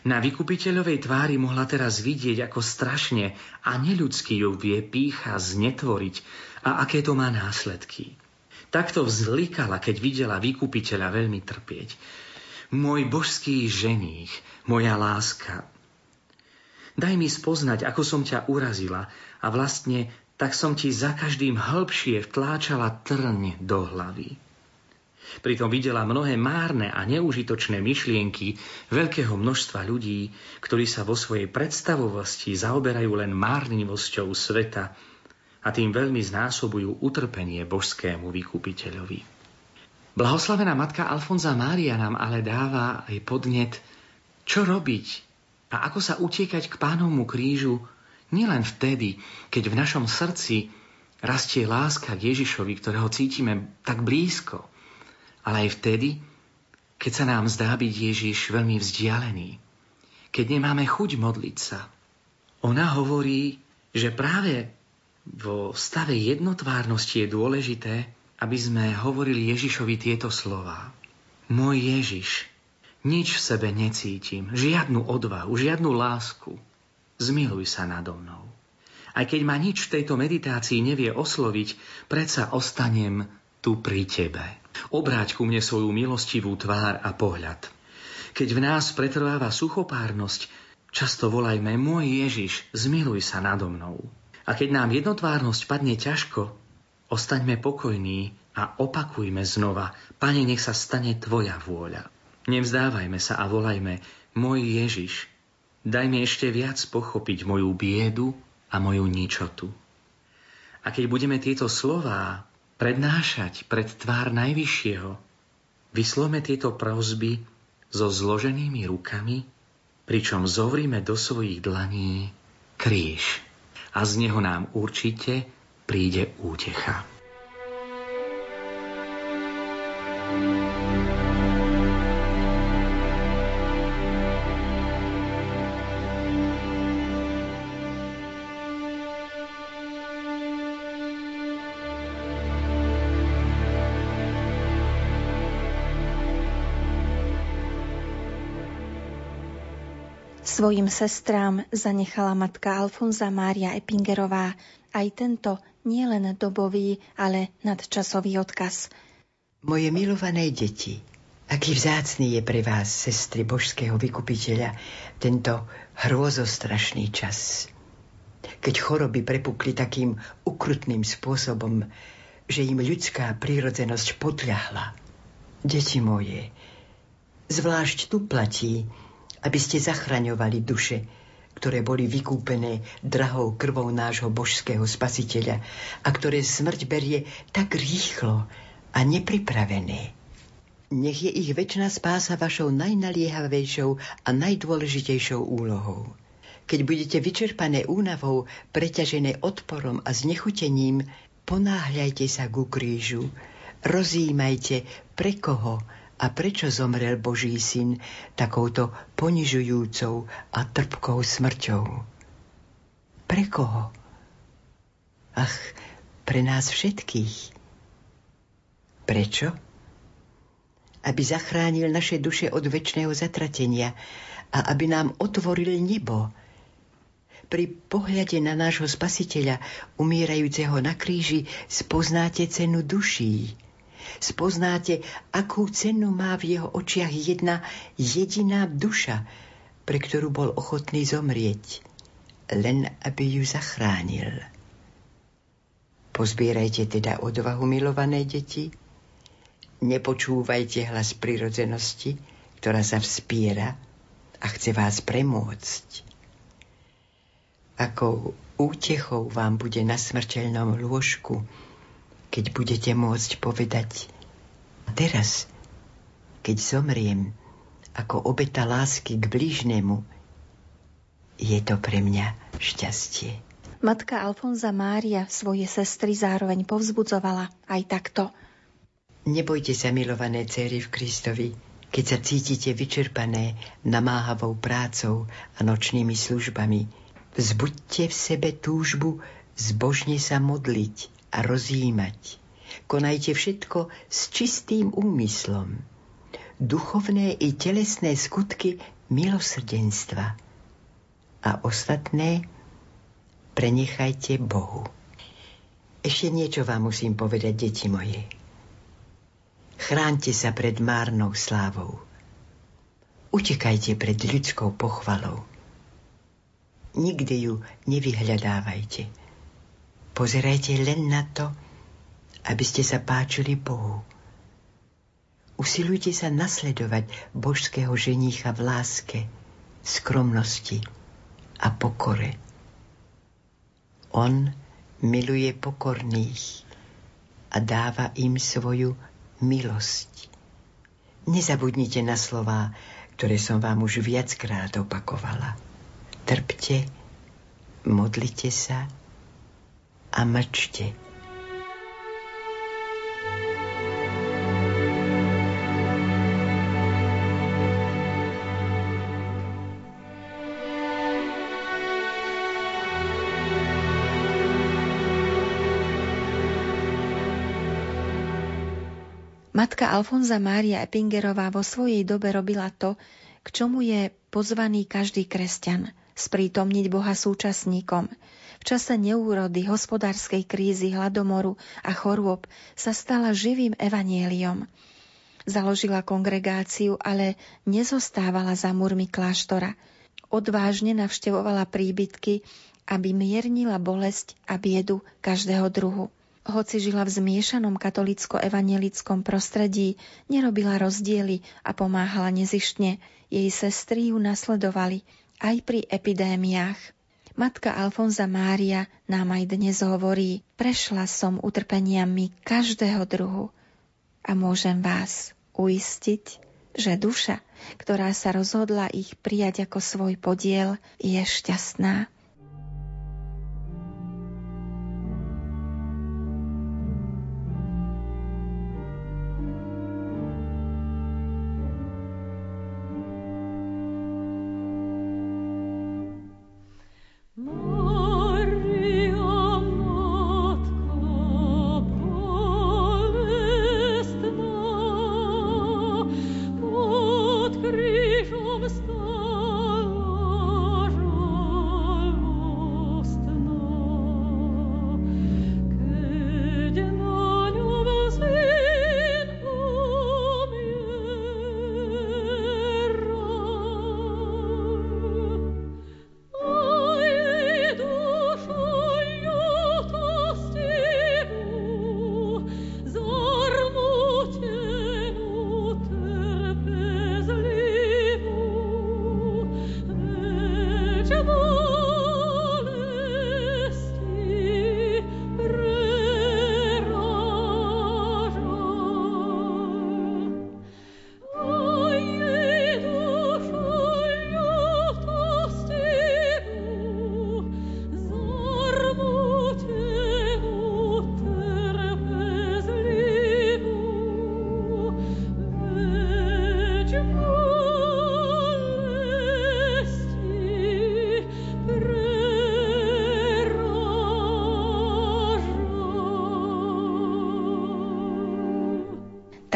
S3: Na vykupiteľovej tvári mohla teraz vidieť, ako strašne a neľudsky ju vie pícha znetvoriť a aké to má následky. Takto vzlikala, keď videla vykupiteľa veľmi trpieť. Môj božský ženích, moja láska, daj mi spoznať, ako som ťa urazila a vlastne tak som ti za každým hĺbšie vtláčala trň do hlavy. Pritom videla mnohé márne a neužitočné myšlienky veľkého množstva ľudí, ktorí sa vo svojej predstavovosti zaoberajú len márnivosťou sveta a tým veľmi znásobujú utrpenie božskému vykupiteľovi. Blahoslavená matka Alfonza Mária nám ale dáva aj podnet, čo robiť a ako sa utiekať k pánovmu krížu nielen vtedy, keď v našom srdci rastie láska k Ježišovi, ktorého cítime tak blízko, ale aj vtedy, keď sa nám zdá byť Ježiš veľmi vzdialený, keď nemáme chuť modliť sa. Ona hovorí, že práve vo stave jednotvárnosti je dôležité, aby sme hovorili Ježišovi tieto slova. Môj Ježiš, nič v sebe necítim, žiadnu odvahu, žiadnu lásku. Zmiluj sa nado mnou. Aj keď ma nič v tejto meditácii nevie osloviť, predsa ostanem tu pri tebe. Obráť ku mne svoju milostivú tvár a pohľad. Keď v nás pretrváva suchopárnosť, často volajme, môj Ježiš, zmiluj sa nado mnou. A keď nám jednotvárnosť padne ťažko, ostaňme pokojní a opakujme znova, Pane, nech sa stane Tvoja vôľa. Nevzdávajme sa a volajme, môj Ježiš, daj mi ešte viac pochopiť moju biedu a moju ničotu. A keď budeme tieto slová prednášať pred tvár Najvyššieho, vyslome tieto prozby so zloženými rukami, pričom zovrime do svojich dlaní kríž a z neho nám určite príde útecha.
S1: Svojim sestrám zanechala matka Alfonza Mária Epingerová aj tento nielen dobový, ale nadčasový odkaz.
S5: Moje milované deti, aký vzácný je pre vás, sestry božského vykupiteľa, tento hrôzostrašný čas. Keď choroby prepukli takým ukrutným spôsobom, že im ľudská prírodzenosť podľahla. Deti moje, zvlášť tu platí, aby ste zachraňovali duše, ktoré boli vykúpené drahou krvou nášho božského spasiteľa a ktoré smrť berie tak rýchlo a nepripravené. Nech je ich väčšiná spása vašou najnaliehavejšou a najdôležitejšou úlohou. Keď budete vyčerpané únavou, preťažené odporom a znechutením, ponáhľajte sa ku krížu, rozímajte, pre koho a prečo zomrel Boží syn takouto ponižujúcou a trpkou smrťou. Pre koho? Ach, pre nás všetkých. Prečo? Aby zachránil naše duše od väčšného zatratenia a aby nám otvoril nebo. Pri pohľade na nášho spasiteľa, umierajúceho na kríži, spoznáte cenu duší. Spoznáte, akú cenu má v jeho očiach jedna jediná duša, pre ktorú bol ochotný zomrieť, len aby ju zachránil. Pozbierajte teda odvahu, milované deti, nepočúvajte hlas prirodzenosti, ktorá sa vspiera, a chce vás premôcť. Ako útechou vám bude na smrteľnom lôžku, keď budete môcť povedať teraz, keď zomriem ako obeta lásky k blížnemu, je to pre mňa šťastie.
S1: Matka Alfonza Mária svoje sestry zároveň povzbudzovala aj takto.
S5: Nebojte sa, milované céry v Kristovi, keď sa cítite vyčerpané namáhavou prácou a nočnými službami, vzbuďte v sebe túžbu zbožne sa modliť a rozjímať. Konajte všetko s čistým úmyslom. Duchovné i telesné skutky milosrdenstva a ostatné prenechajte Bohu. Ešte niečo vám musím povedať, deti moje. Chránte sa pred márnou slávou. Utekajte pred ľudskou pochvalou. Nikdy ju nevyhľadávajte. Pozerajte len na to, aby ste sa páčili Bohu. Usilujte sa nasledovať božského ženícha v láske, skromnosti a pokore. On miluje pokorných a dáva im svoju milosť. Nezabudnite na slová, ktoré som vám už viackrát opakovala. Trpte, modlite sa a mlčte.
S1: Matka Alfonza Mária Epingerová vo svojej dobe robila to, k čomu je pozvaný každý kresťan sprítomniť Boha súčasníkom. V čase neúrody, hospodárskej krízy, hladomoru a chorôb sa stala živým evanieliom. Založila kongregáciu, ale nezostávala za múrmi kláštora. Odvážne navštevovala príbytky, aby miernila bolesť a biedu každého druhu. Hoci žila v zmiešanom katolicko-evanielickom prostredí, nerobila rozdiely a pomáhala nezištne. Jej sestry ju nasledovali aj pri epidémiách. Matka Alfonza Mária nám aj dnes hovorí, prešla som utrpeniami každého druhu a môžem vás uistiť, že duša, ktorá sa rozhodla ich prijať ako svoj podiel, je šťastná.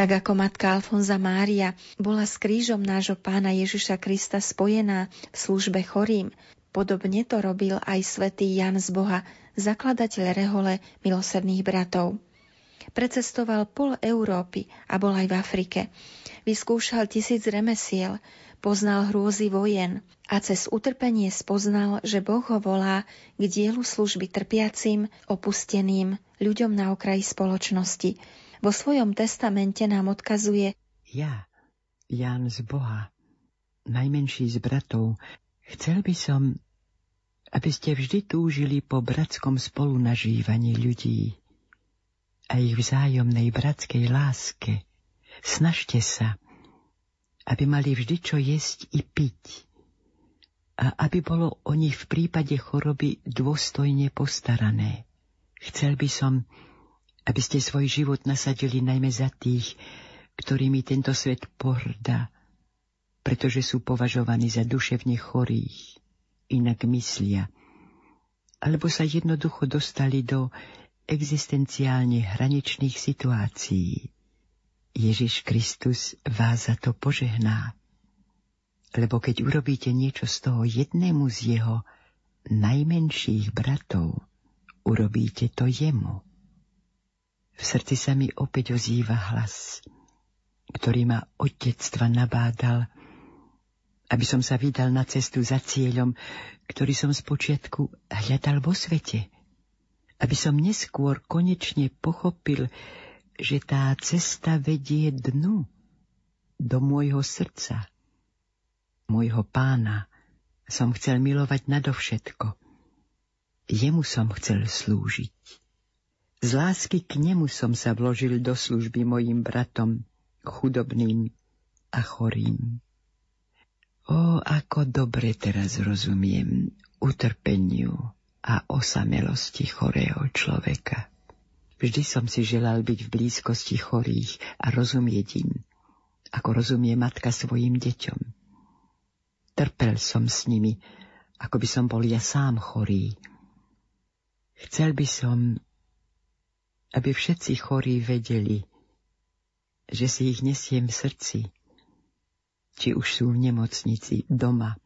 S1: Tak ako matka Alfonza Mária bola s krížom nášho pána Ježiša Krista spojená v službe chorým, podobne to robil aj svätý Jan z Boha, zakladateľ rehole milosrdných bratov. Precestoval pol Európy a bol aj v Afrike. Vyskúšal tisíc remesiel, poznal hrôzy vojen a cez utrpenie spoznal, že Boh ho volá k dielu služby trpiacim, opusteným, ľuďom na okraji spoločnosti. Vo svojom testamente nám odkazuje
S5: Ja, Jan z Boha, najmenší z bratov, chcel by som, aby ste vždy túžili po bratskom spolunažívaní ľudí a ich vzájomnej bratskej láske. Snažte sa, aby mali vždy čo jesť i piť a aby bolo o nich v prípade choroby dôstojne postarané. Chcel by som, aby ste svoj život nasadili najmä za tých, ktorými tento svet pohrdá, pretože sú považovaní za duševne chorých, inak myslia, alebo sa jednoducho dostali do existenciálne hraničných situácií. Ježiš Kristus vás za to požehná. Lebo keď urobíte niečo z toho jednému z jeho najmenších bratov, urobíte to jemu. V srdci sa mi opäť ozýva hlas, ktorý ma od detstva nabádal, aby som sa vydal na cestu za cieľom, ktorý som spočiatku hľadal vo svete. Aby som neskôr konečne pochopil, že tá cesta vedie dnu do môjho srdca. Môjho pána som chcel milovať nadovšetko. Jemu som chcel slúžiť. Z lásky k nemu som sa vložil do služby mojim bratom, chudobným a chorým. O, ako dobre teraz rozumiem utrpeniu a osamelosti chorého človeka. Vždy som si želal byť v blízkosti chorých a rozumieť im, ako rozumie matka svojim deťom. Trpel som s nimi, ako by som bol ja sám chorý. Chcel by som, aby všetci chorí vedeli, že si ich nesiem v srdci, či už sú v nemocnici, doma,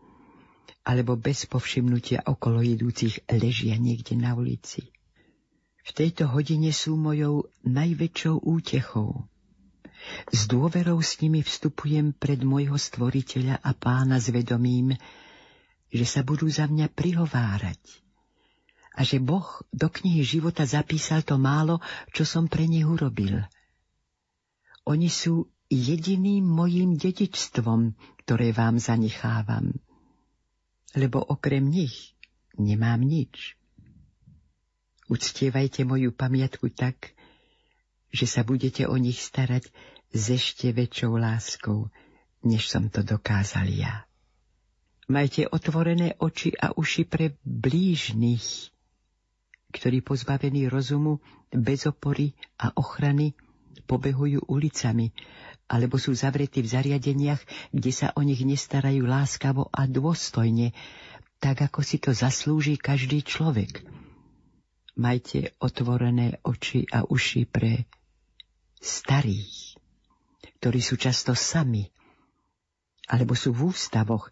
S5: alebo bez povšimnutia okolo idúcich ležia niekde na ulici. V tejto hodine sú mojou najväčšou útechou. S dôverou s nimi vstupujem pred môjho stvoriteľa a pána s vedomím, že sa budú za mňa prihovárať a že Boh do knihy života zapísal to málo, čo som pre nich urobil. Oni sú jediným mojím dedičstvom, ktoré vám zanechávam, lebo okrem nich nemám nič. Uctievajte moju pamiatku tak, že sa budete o nich starať s ešte väčšou láskou, než som to dokázal ja. Majte otvorené oči a uši pre blížnych, ktorí pozbavení rozumu, bez opory a ochrany pobehujú ulicami, alebo sú zavretí v zariadeniach, kde sa o nich nestarajú láskavo a dôstojne, tak ako si to zaslúži každý človek – majte otvorené oči a uši pre starých, ktorí sú často sami, alebo sú v ústavoch,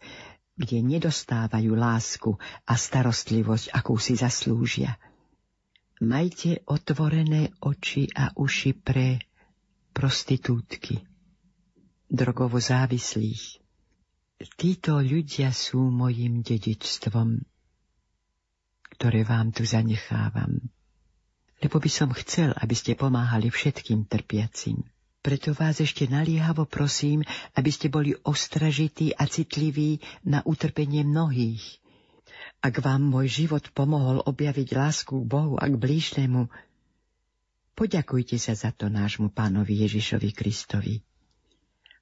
S5: kde nedostávajú lásku a starostlivosť, akú si zaslúžia. Majte otvorené oči a uši pre prostitútky, drogovo závislých. Títo ľudia sú mojim dedičstvom ktoré vám tu zanechávam. Lebo by som chcel, aby ste pomáhali všetkým trpiacim. Preto vás ešte naliehavo prosím, aby ste boli ostražití a citliví na utrpenie mnohých. Ak vám môj život pomohol objaviť lásku k Bohu a k blížnemu, poďakujte sa za to nášmu pánovi Ježišovi Kristovi.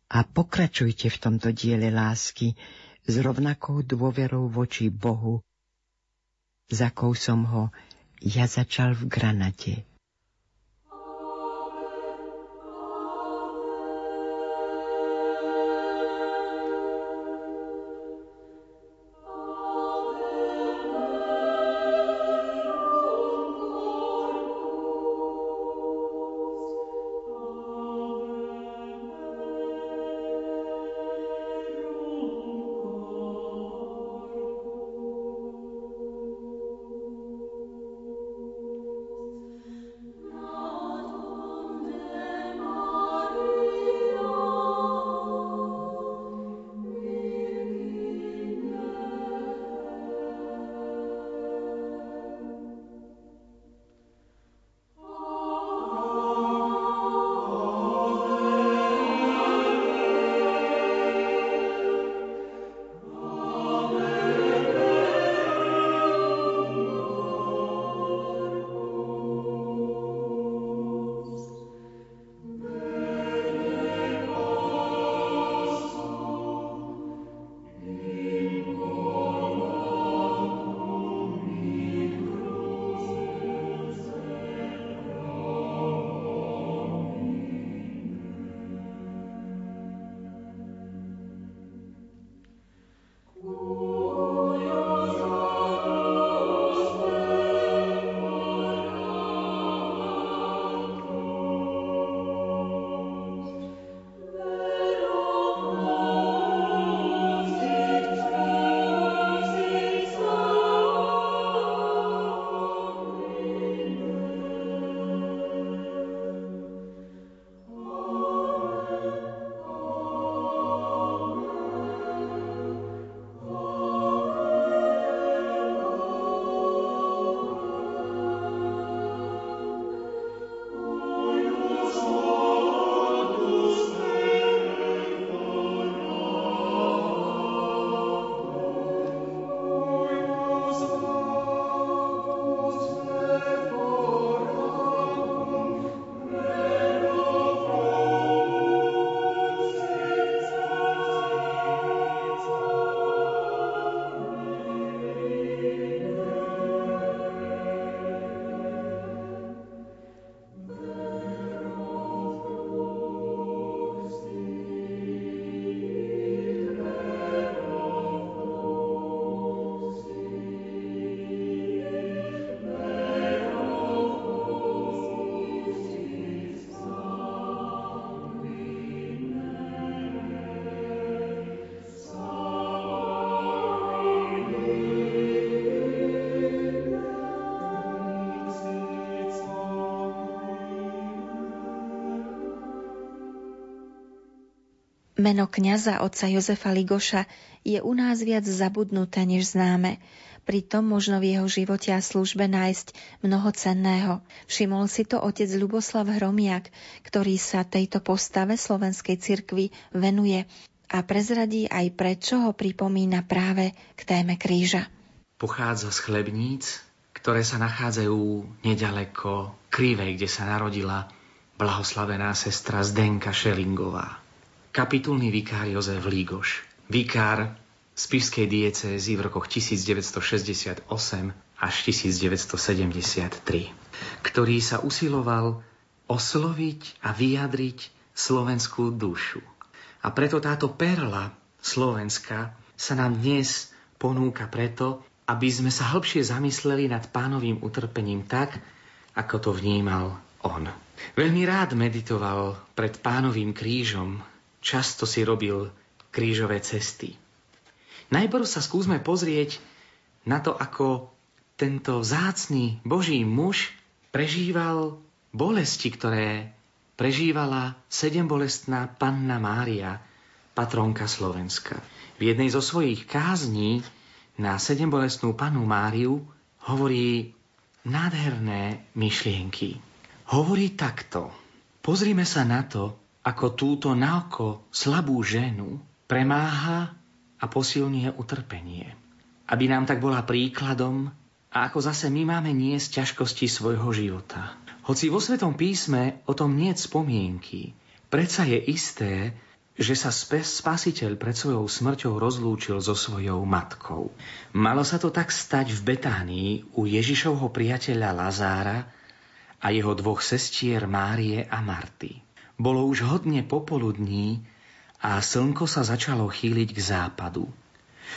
S5: A pokračujte v tomto diele lásky s rovnakou dôverou voči Bohu za kou som ho ja začal v granate.
S1: Meno kňaza otca Jozefa Ligoša je u nás viac zabudnuté než známe. Pritom možno v jeho živote a službe nájsť mnoho cenného. Všimol si to otec Ľuboslav Hromiak, ktorý sa tejto postave slovenskej cirkvi venuje a prezradí aj prečo ho pripomína práve k téme kríža.
S3: Pochádza z Chlebníc, ktoré sa nachádzajú nedaleko Krivej, kde sa narodila blahoslavená sestra Zdenka Šelingová kapitulný vikár Jozef Lígoš, vikár z Pišskej diecézy v rokoch 1968 až 1973, ktorý sa usiloval osloviť a vyjadriť slovenskú dušu. A preto táto perla Slovenska sa nám dnes ponúka preto, aby sme sa hĺbšie zamysleli nad pánovým utrpením tak, ako to vnímal on. Veľmi rád meditoval pred pánovým krížom často si robil krížové cesty. Najprv sa skúsme pozrieť na to, ako tento vzácný Boží muž prežíval bolesti, ktoré prežívala sedembolestná panna Mária, patronka Slovenska. V jednej zo svojich kázní na sedembolestnú panu Máriu hovorí nádherné myšlienky. Hovorí takto. Pozrime sa na to, ako túto naoko slabú ženu premáha a posilňuje utrpenie. Aby nám tak bola príkladom a ako zase my máme niesť ťažkosti svojho života. Hoci vo Svetom písme o tom nie spomienky, predsa je isté, že sa spasiteľ pred svojou smrťou rozlúčil so svojou matkou. Malo sa to tak stať v Betánii u Ježišovho priateľa Lazára a jeho dvoch sestier Márie a Marty. Bolo už hodne popoludní a slnko sa začalo chýliť k západu.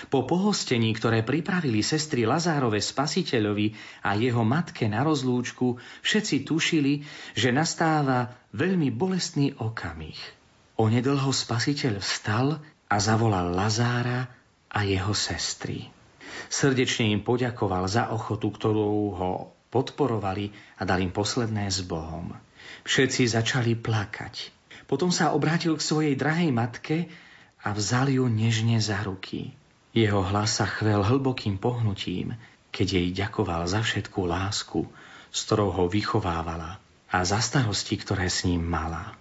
S3: Po pohostení, ktoré pripravili sestry Lazárove spasiteľovi a jeho matke na rozlúčku, všetci tušili, že nastáva veľmi bolestný okamih. Onedlho spasiteľ vstal a zavolal Lazára a jeho sestry. Srdečne im poďakoval za ochotu, ktorú ho podporovali a dal im posledné s Bohom. Všetci začali plakať. Potom sa obrátil k svojej drahej matke a vzal ju nežne za ruky. Jeho hlas sa chvel hlbokým pohnutím, keď jej ďakoval za všetkú lásku, s ktorou ho vychovávala a za starosti, ktoré s ním mala.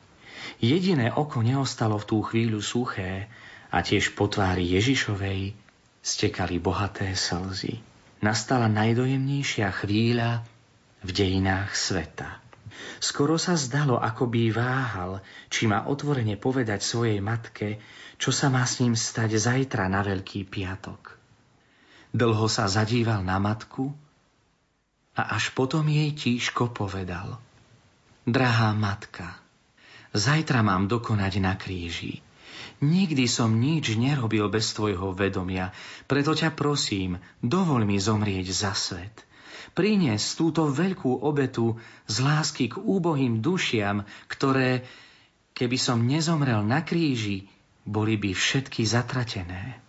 S3: Jediné oko neostalo v tú chvíľu suché a tiež po tvári Ježišovej stekali bohaté slzy. Nastala najdojemnejšia chvíľa v dejinách sveta. Skoro sa zdalo, ako by váhal, či má otvorene povedať svojej matke, čo sa má s ním stať zajtra na Veľký piatok. Dlho sa zadíval na matku a až potom jej tížko povedal. Drahá matka, zajtra mám dokonať na kríži. Nikdy som nič nerobil bez tvojho vedomia, preto ťa prosím, dovol mi zomrieť za svet priniesť túto veľkú obetu z lásky k úbohým dušiam, ktoré, keby som nezomrel na kríži, boli by všetky zatratené.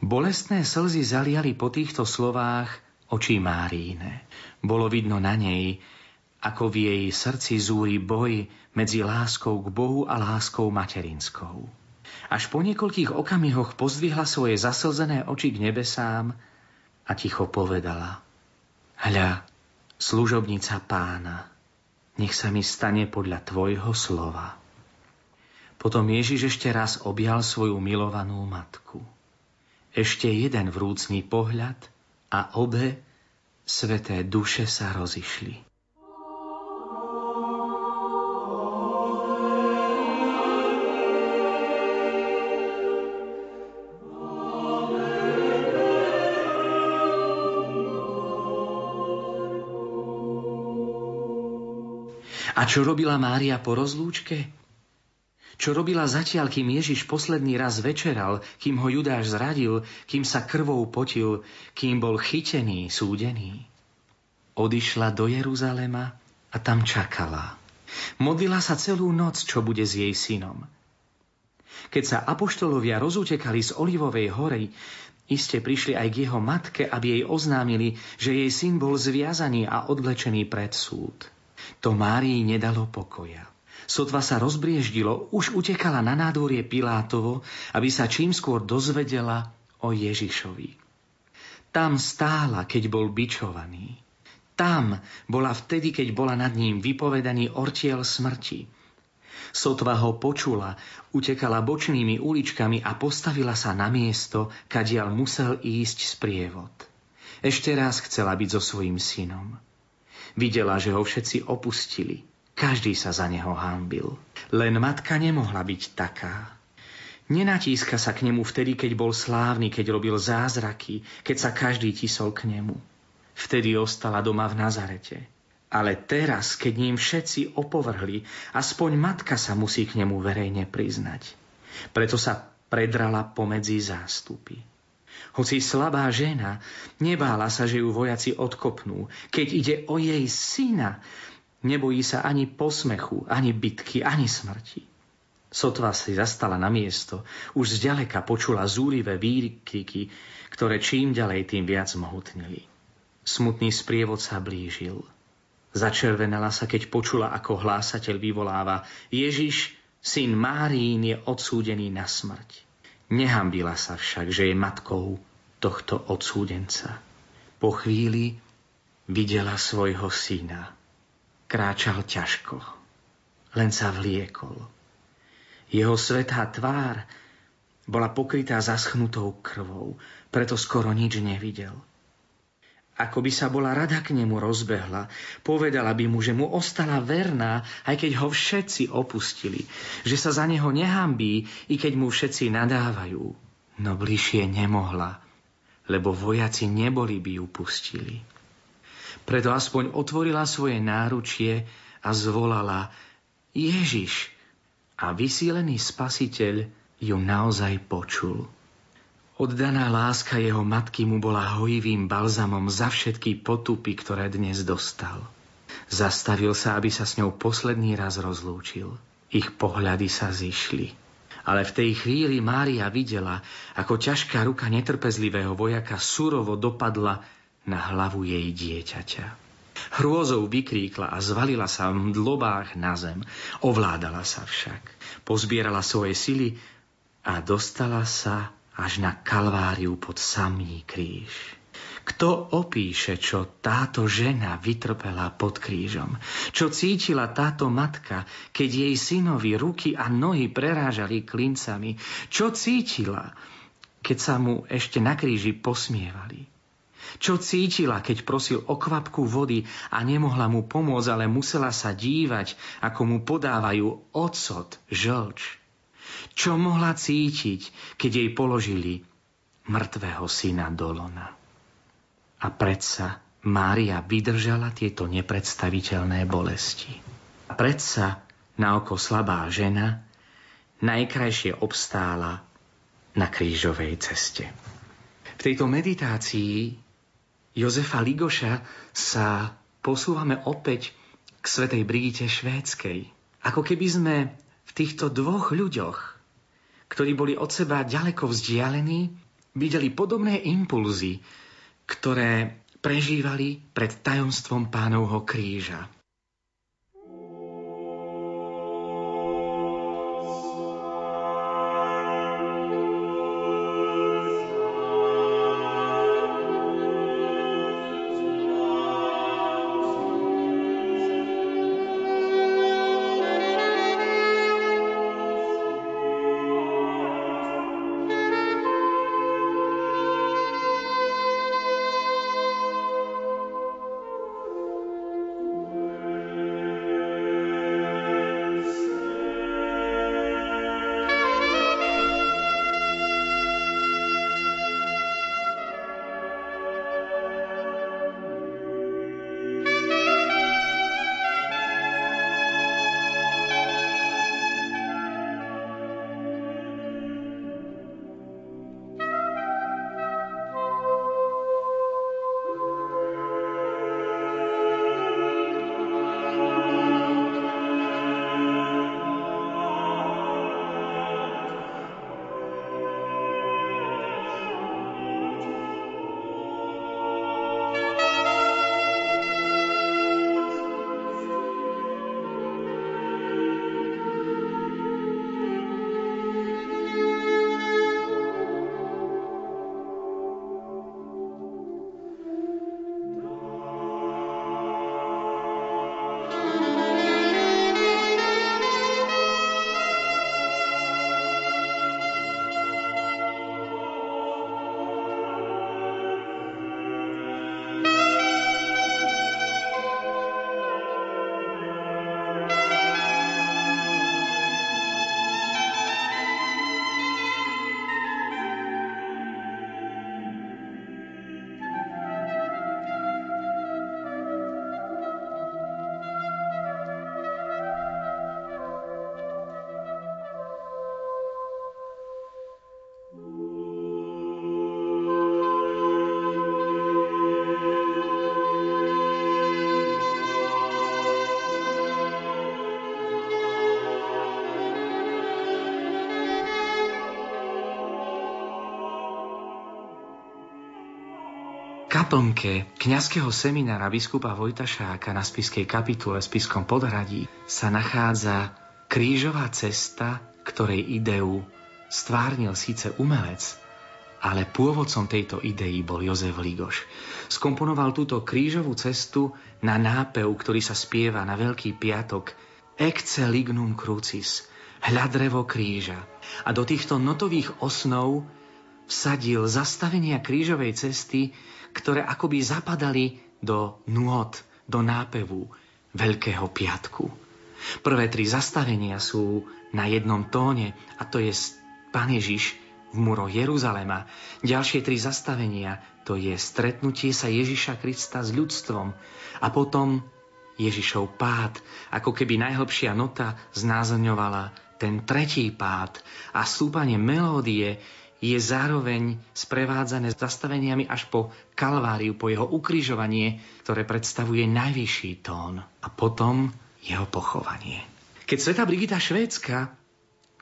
S3: Bolestné slzy zaliali po týchto slovách oči Máríne. Bolo vidno na nej, ako v jej srdci zúri boj medzi láskou k Bohu a láskou materinskou. Až po niekoľkých okamihoch pozdvihla svoje zaslzené oči k nebesám a ticho povedala – Hľa, služobnica pána, nech sa mi stane podľa tvojho slova. Potom Ježiš ešte raz objal svoju milovanú matku. Ešte jeden vrúcný pohľad a obe sveté duše sa rozišli. A čo robila Mária po rozlúčke? Čo robila zatiaľ, kým Ježiš posledný raz večeral, kým ho Judáš zradil, kým sa krvou potil, kým bol chytený, súdený? Odišla do Jeruzalema a tam čakala. Modlila sa celú noc, čo bude s jej synom. Keď sa apoštolovia rozutekali z Olivovej hory, iste prišli aj k jeho matke, aby jej oznámili, že jej syn bol zviazaný a odvlečený pred súd. To Márii nedalo pokoja. Sotva sa rozbrieždilo, už utekala na nádvorie Pilátovo, aby sa čím skôr dozvedela o Ježišovi. Tam stála, keď bol bičovaný. Tam bola vtedy, keď bola nad ním vypovedaný ortiel smrti. Sotva ho počula, utekala bočnými uličkami a postavila sa na miesto, kadiaľ musel ísť sprievod. Ešte raz chcela byť so svojím synom. Videla, že ho všetci opustili. Každý sa za neho hámbil. Len matka nemohla byť taká. Nenatíska sa k nemu vtedy, keď bol slávny, keď robil zázraky, keď sa každý tisol k nemu. Vtedy ostala doma v Nazarete. Ale teraz, keď ním všetci opovrhli, aspoň matka sa musí k nemu verejne priznať. Preto sa predrala pomedzi zástupy. Hoci slabá žena, nebála sa, že ju vojaci odkopnú. Keď ide o jej syna, nebojí sa ani posmechu, ani bitky, ani smrti. Sotva si zastala na miesto, už zďaleka počula zúrivé výkriky, ktoré čím ďalej tým viac mohutnili. Smutný sprievod sa blížil. Začervenala sa, keď počula, ako hlásateľ vyvoláva Ježiš, syn Márín, je odsúdený na smrť. Nehambila sa však, že je matkou tohto odsúdenca. Po chvíli videla svojho syna. Kráčal ťažko, len sa vliekol jeho svetá tvár bola pokrytá zaschnutou krvou, preto skoro nič nevidel. Ako by sa bola rada k nemu rozbehla, povedala by mu, že mu ostala verná, aj keď ho všetci opustili, že sa za neho nehambí, i keď mu všetci nadávajú. No bližšie nemohla, lebo vojaci neboli by ju pustili. Preto aspoň otvorila svoje náručie a zvolala Ježiš, a vysílený spasiteľ ju naozaj počul. Oddaná láska jeho matky mu bola hojivým balzamom za všetky potupy, ktoré dnes dostal. Zastavil sa, aby sa s ňou posledný raz rozlúčil. Ich pohľady sa zišli. Ale v tej chvíli Mária videla, ako ťažká ruka netrpezlivého vojaka surovo dopadla na hlavu jej dieťaťa. Hrôzou vykríkla a zvalila sa v mdlobách na zem. Ovládala sa však. Pozbierala svoje sily a dostala sa až na kalváriu pod samý kríž. Kto opíše, čo táto žena vytrpela pod krížom? Čo cítila táto matka, keď jej synovi ruky a nohy prerážali klincami? Čo cítila, keď sa mu ešte na kríži posmievali? Čo cítila, keď prosil o kvapku vody a nemohla mu pomôcť, ale musela sa dívať, ako mu podávajú ocot, žlč. Čo mohla cítiť, keď jej položili mŕtvého syna do lona. A predsa Mária vydržala tieto nepredstaviteľné bolesti. A predsa na oko slabá žena najkrajšie obstála na krížovej ceste. V tejto meditácii Jozefa Ligoša sa posúvame opäť k svetej Brigite švédskej. Ako keby sme v týchto dvoch ľuďoch, ktorí boli od seba ďaleko vzdialení, videli podobné impulzy, ktoré prežívali pred tajomstvom pánovho kríža. Kaplnke kňazského seminára biskupa Vojtašáka na spiskej kapitule spiskom podhradí sa nachádza krížová cesta, ktorej ideu stvárnil síce umelec, ale pôvodcom tejto idei bol Jozef Ligoš. Skomponoval túto krížovú cestu na nápev, ktorý sa spieva na Veľký piatok Ecce lignum crucis, hľadrevo kríža. A do týchto notových osnov vsadil zastavenia krížovej cesty, ktoré akoby zapadali do nôd, do nápevu Veľkého piatku. Prvé tri zastavenia sú na jednom tóne a to je Pán Ježiš v muro Jeruzalema. Ďalšie tri zastavenia, to je stretnutie sa Ježiša Krista s ľudstvom a potom Ježišov pád, ako keby najhlbšia nota znázorňovala ten tretí pád a stúpanie melódie je zároveň sprevádzané zastaveniami až po Kalváriu, po jeho ukrižovanie, ktoré predstavuje najvyšší tón a potom jeho pochovanie. Keď sveta Brigita Švédska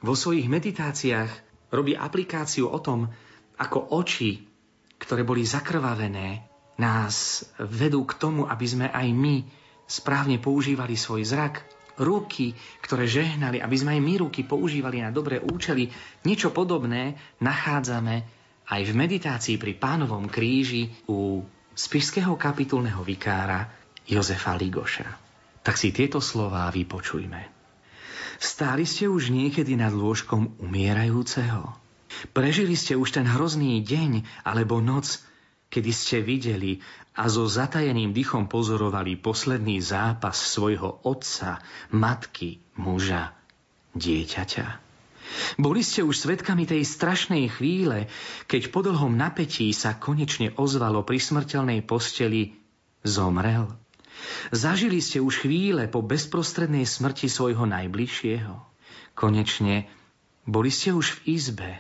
S3: vo svojich meditáciách robí aplikáciu o tom, ako oči, ktoré boli zakrvavené, nás vedú k tomu, aby sme aj my správne používali svoj zrak, ruky, ktoré žehnali, aby sme aj my ruky používali na dobré účely, niečo podobné nachádzame aj v meditácii pri pánovom kríži u spišského kapitulného vikára Jozefa Ligoša. Tak si tieto slová vypočujme. Stáli ste už niekedy nad lôžkom umierajúceho? Prežili ste už ten hrozný deň alebo noc, kedy ste videli a so zatajeným dychom pozorovali posledný zápas svojho otca, matky, muža, dieťaťa. Boli ste už svetkami tej strašnej chvíle, keď po dlhom napätí sa konečne ozvalo pri smrteľnej posteli zomrel. Zažili ste už chvíle po bezprostrednej smrti svojho najbližšieho. Konečne boli ste už v izbe,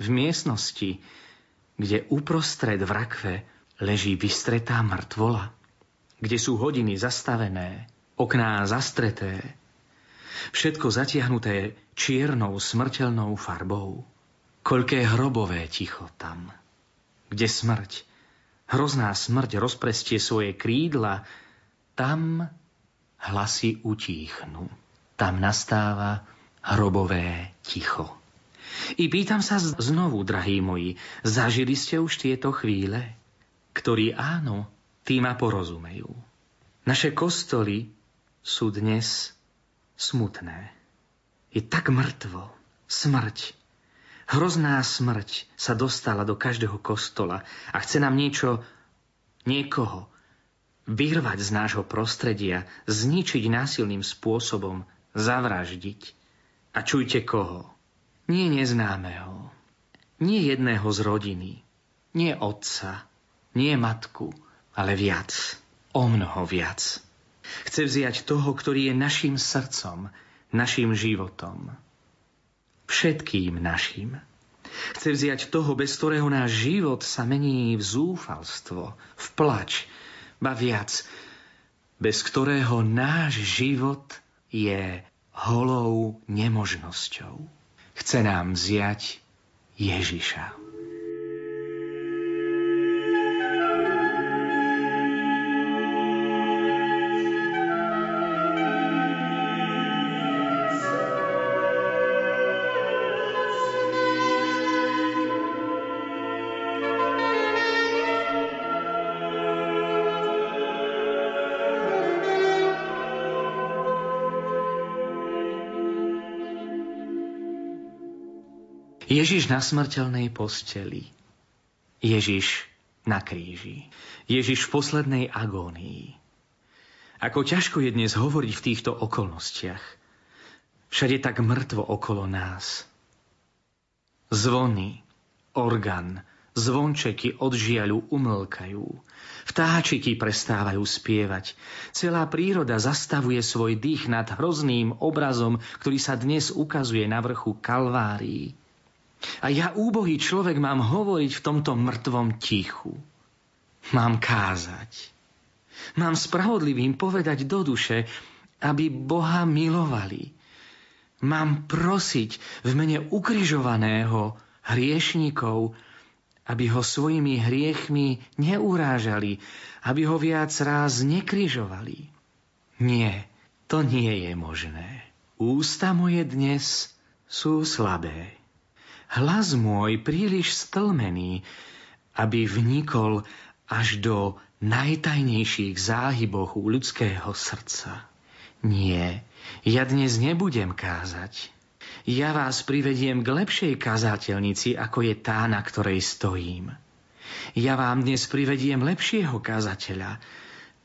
S3: v miestnosti, kde uprostred v rakve leží vystretá mŕtvola, kde sú hodiny zastavené, okná zastreté, všetko zatiahnuté čiernou smrteľnou farbou. Koľké hrobové ticho tam, kde smrť, hrozná smrť rozprestie svoje krídla tam hlasy utíchnú. Tam nastáva hrobové ticho. I pýtam sa znovu, drahí moji, zažili ste už tieto chvíle? Ktorí áno, tí ma porozumejú. Naše kostoly sú dnes smutné. Je tak mŕtvo. Smrť. Hrozná smrť sa dostala do každého kostola a chce nám niečo, niekoho vyrvať z nášho prostredia, zničiť násilným spôsobom, zavraždiť. A čujte koho? Nie neznámeho, nie jedného z rodiny, nie otca, nie matku, ale viac, o mnoho viac. Chce vziať toho, ktorý je našim srdcom, našim životom. Všetkým našim. Chce vziať toho, bez ktorého náš život sa mení v zúfalstvo, v plač, ba viac, bez ktorého náš život je holou nemožnosťou. Chce nám vziať Ježiša. Ježiš na smrteľnej posteli. Ježiš na kríži. Ježiš v poslednej agónii. Ako ťažko je dnes hovoriť v týchto okolnostiach. Všade tak mŕtvo okolo nás. Zvony, orgán, zvončeky od žiaľu umlkajú. Vtáčiky prestávajú spievať. Celá príroda zastavuje svoj dých nad hrozným obrazom, ktorý sa dnes ukazuje na vrchu Kalvárii. A ja, úbohý človek, mám hovoriť v tomto mŕtvom tichu. Mám kázať. Mám spravodlivým povedať do duše, aby Boha milovali. Mám prosiť v mene ukrižovaného hriešnikov, aby ho svojimi hriechmi neurážali, aby ho viac ráz nekryžovali. Nie, to nie je možné. Ústa moje dnes sú slabé. Hlas môj príliš stlmený, aby vnikol až do najtajnejších záhyboch ľudského srdca. Nie, ja dnes nebudem kázať. Ja vás privediem k lepšej kazateľnici, ako je tá, na ktorej stojím. Ja vám dnes privediem lepšieho kazateľa.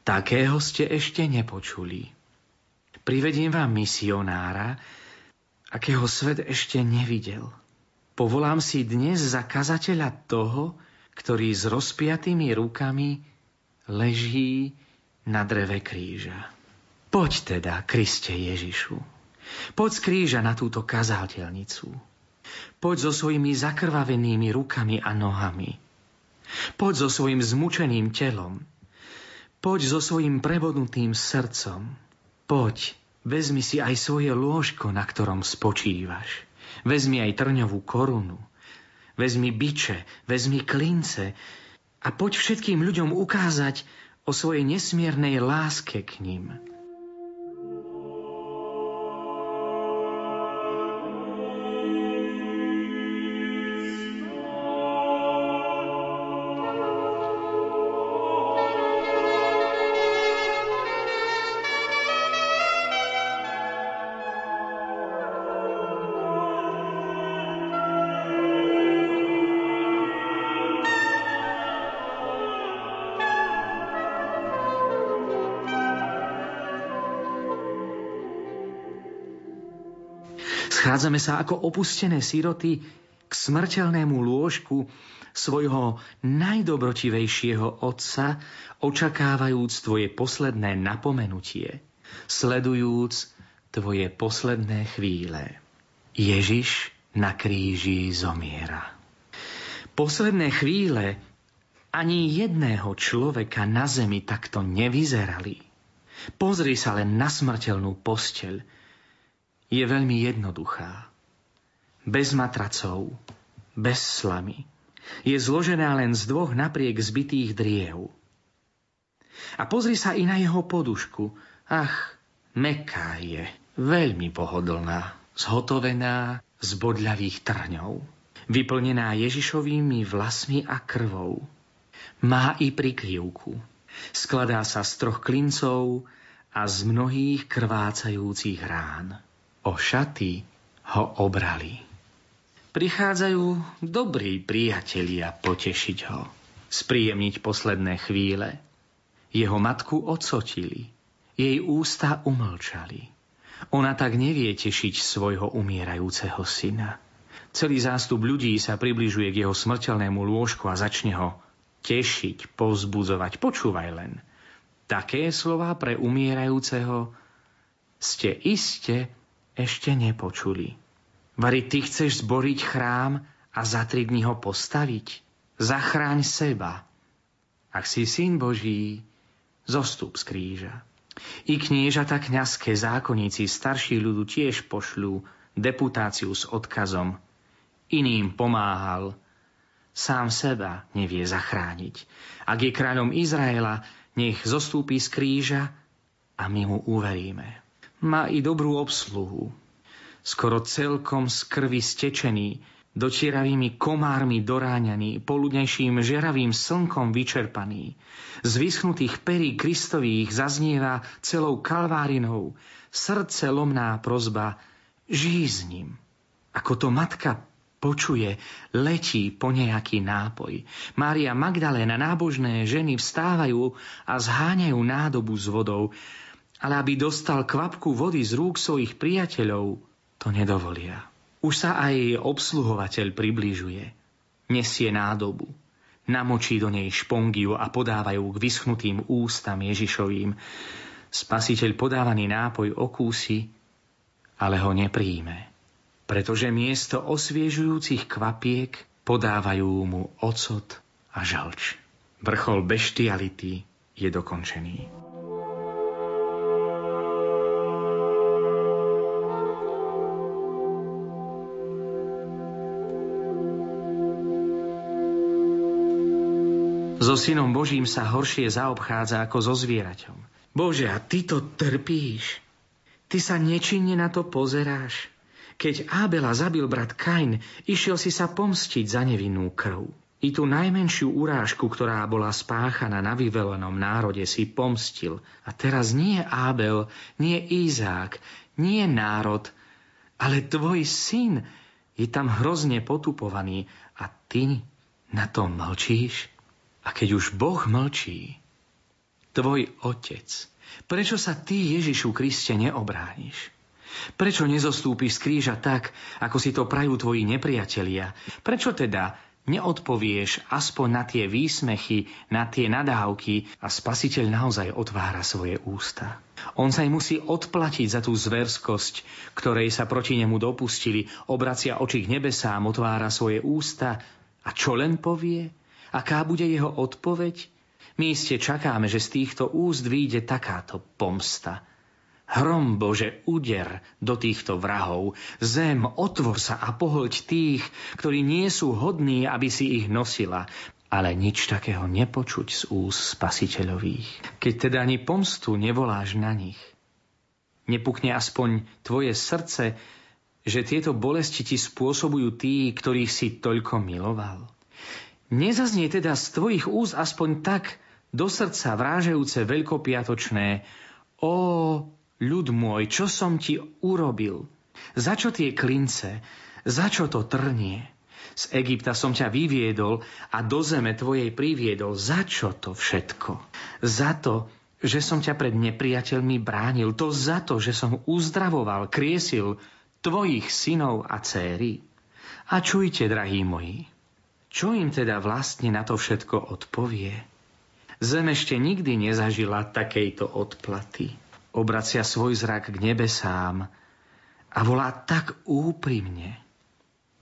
S3: Takého ste ešte nepočuli. Privediem vám misionára, akého svet ešte nevidel. Povolám si dnes za kazateľa toho, ktorý s rozpiatými rukami leží na dreve kríža. Poď teda, Kriste Ježišu. Poď z kríža na túto kazateľnicu. Poď so svojimi zakrvavenými rukami a nohami. Poď so svojim zmučeným telom. Poď so svojim prebodnutým srdcom. Poď, vezmi si aj svoje lôžko, na ktorom spočívaš. Vezmi aj trňovú korunu. Vezmi biče, vezmi klince a poď všetkým ľuďom ukázať o svojej nesmiernej láske k ním. Schádzame sa ako opustené síroty k smrteľnému lôžku svojho najdobrotivejšieho otca, očakávajúc tvoje posledné napomenutie, sledujúc tvoje posledné chvíle. Ježiš na kríži zomiera. Posledné chvíle ani jedného človeka na zemi takto nevyzerali. Pozri sa len na smrteľnú posteľ, je veľmi jednoduchá. Bez matracov, bez slamy. Je zložená len z dvoch napriek zbytých driev. A pozri sa i na jeho podušku. Ach, meká je, veľmi pohodlná, zhotovená z bodľavých trňov, vyplnená Ježišovými vlasmi a krvou. Má i prikryvku. Skladá sa z troch klincov a z mnohých krvácajúcich rán. O šaty ho obrali. Prichádzajú dobrí priatelia potešiť ho, spríjemniť posledné chvíle. Jeho matku odsotili, jej ústa umlčali. Ona tak nevie tešiť svojho umierajúceho syna. Celý zástup ľudí sa približuje k jeho smrteľnému lôžku a začne ho tešiť, povzbudzovať. Počúvaj len. Také slova pre umierajúceho ste iste ešte nepočuli. Vary, ty chceš zboriť chrám a za tri dní ho postaviť? Zachráň seba. Ak si syn Boží, zostup z kríža. I kniežata kňazské zákonníci starší ľudu tiež pošľú deputáciu s odkazom. Iným pomáhal, sám seba nevie zachrániť. Ak je kráľom Izraela, nech zostúpi z kríža a my mu uveríme. Má i dobrú obsluhu. Skoro celkom z krvi stečený, dočieravými komármi doráňaný, poludnejším žeravým slnkom vyčerpaný. Z vyschnutých perí Kristových zaznieva celou kalvárinou srdce lomná prozba žij s ním. Ako to matka počuje, letí po nejaký nápoj. Mária Magdaléna, nábožné ženy vstávajú a zháňajú nádobu s vodou ale aby dostal kvapku vody z rúk svojich priateľov, to nedovolia. Už sa aj obsluhovateľ približuje. Nesie nádobu. Namočí do nej špongiu a podávajú k vyschnutým ústam Ježišovým. Spasiteľ podávaný nápoj okúsi, ale ho nepríjme. Pretože miesto osviežujúcich kvapiek podávajú mu ocot a žalč. Vrchol beštiality je dokončený. So synom Božím sa horšie zaobchádza ako so zvieraťom. Bože, a ty to trpíš. Ty sa nečinne na to pozeráš. Keď Ábela zabil brat Kain, išiel si sa pomstiť za nevinnú krv. I tú najmenšiu urážku, ktorá bola spáchaná na vyvelenom národe, si pomstil. A teraz nie Ábel, nie Izák, nie národ, ale tvoj syn je tam hrozne potupovaný a ty na to mlčíš? A keď už Boh mlčí, tvoj otec, prečo sa ty Ježišu Kriste neobrániš? Prečo nezostúpiš z kríža tak, ako si to prajú tvoji nepriatelia? Prečo teda neodpovieš aspoň na tie výsmechy, na tie nadávky a spasiteľ naozaj otvára svoje ústa. On sa im musí odplatiť za tú zverskosť, ktorej sa proti nemu dopustili, obracia oči k nebesám, otvára svoje ústa a čo len povie? Aká bude jeho odpoveď? My iste čakáme, že z týchto úst vyjde takáto pomsta – Hrom Bože, uder do týchto vrahov. Zem, otvor sa a pohoď tých, ktorí nie sú hodní, aby si ich nosila. Ale nič takého nepočuť z úst spasiteľových. Keď teda ani pomstu nevoláš na nich. Nepukne aspoň tvoje srdce, že tieto bolesti ti spôsobujú tí, ktorých si toľko miloval. Nezaznie teda z tvojich úst aspoň tak do srdca vrážajúce veľkopiatočné O, ľud môj, čo som ti urobil? Za čo tie klince? Za čo to trnie? Z Egypta som ťa vyviedol a do zeme tvojej priviedol. Za čo to všetko? Za to, že som ťa pred nepriateľmi bránil. To za to, že som uzdravoval, kriesil tvojich synov a céry. A čujte, drahí moji, čo im teda vlastne na to všetko odpovie? Zem ešte nikdy nezažila takejto odplaty obracia svoj zrak k nebesám a volá tak úprimne,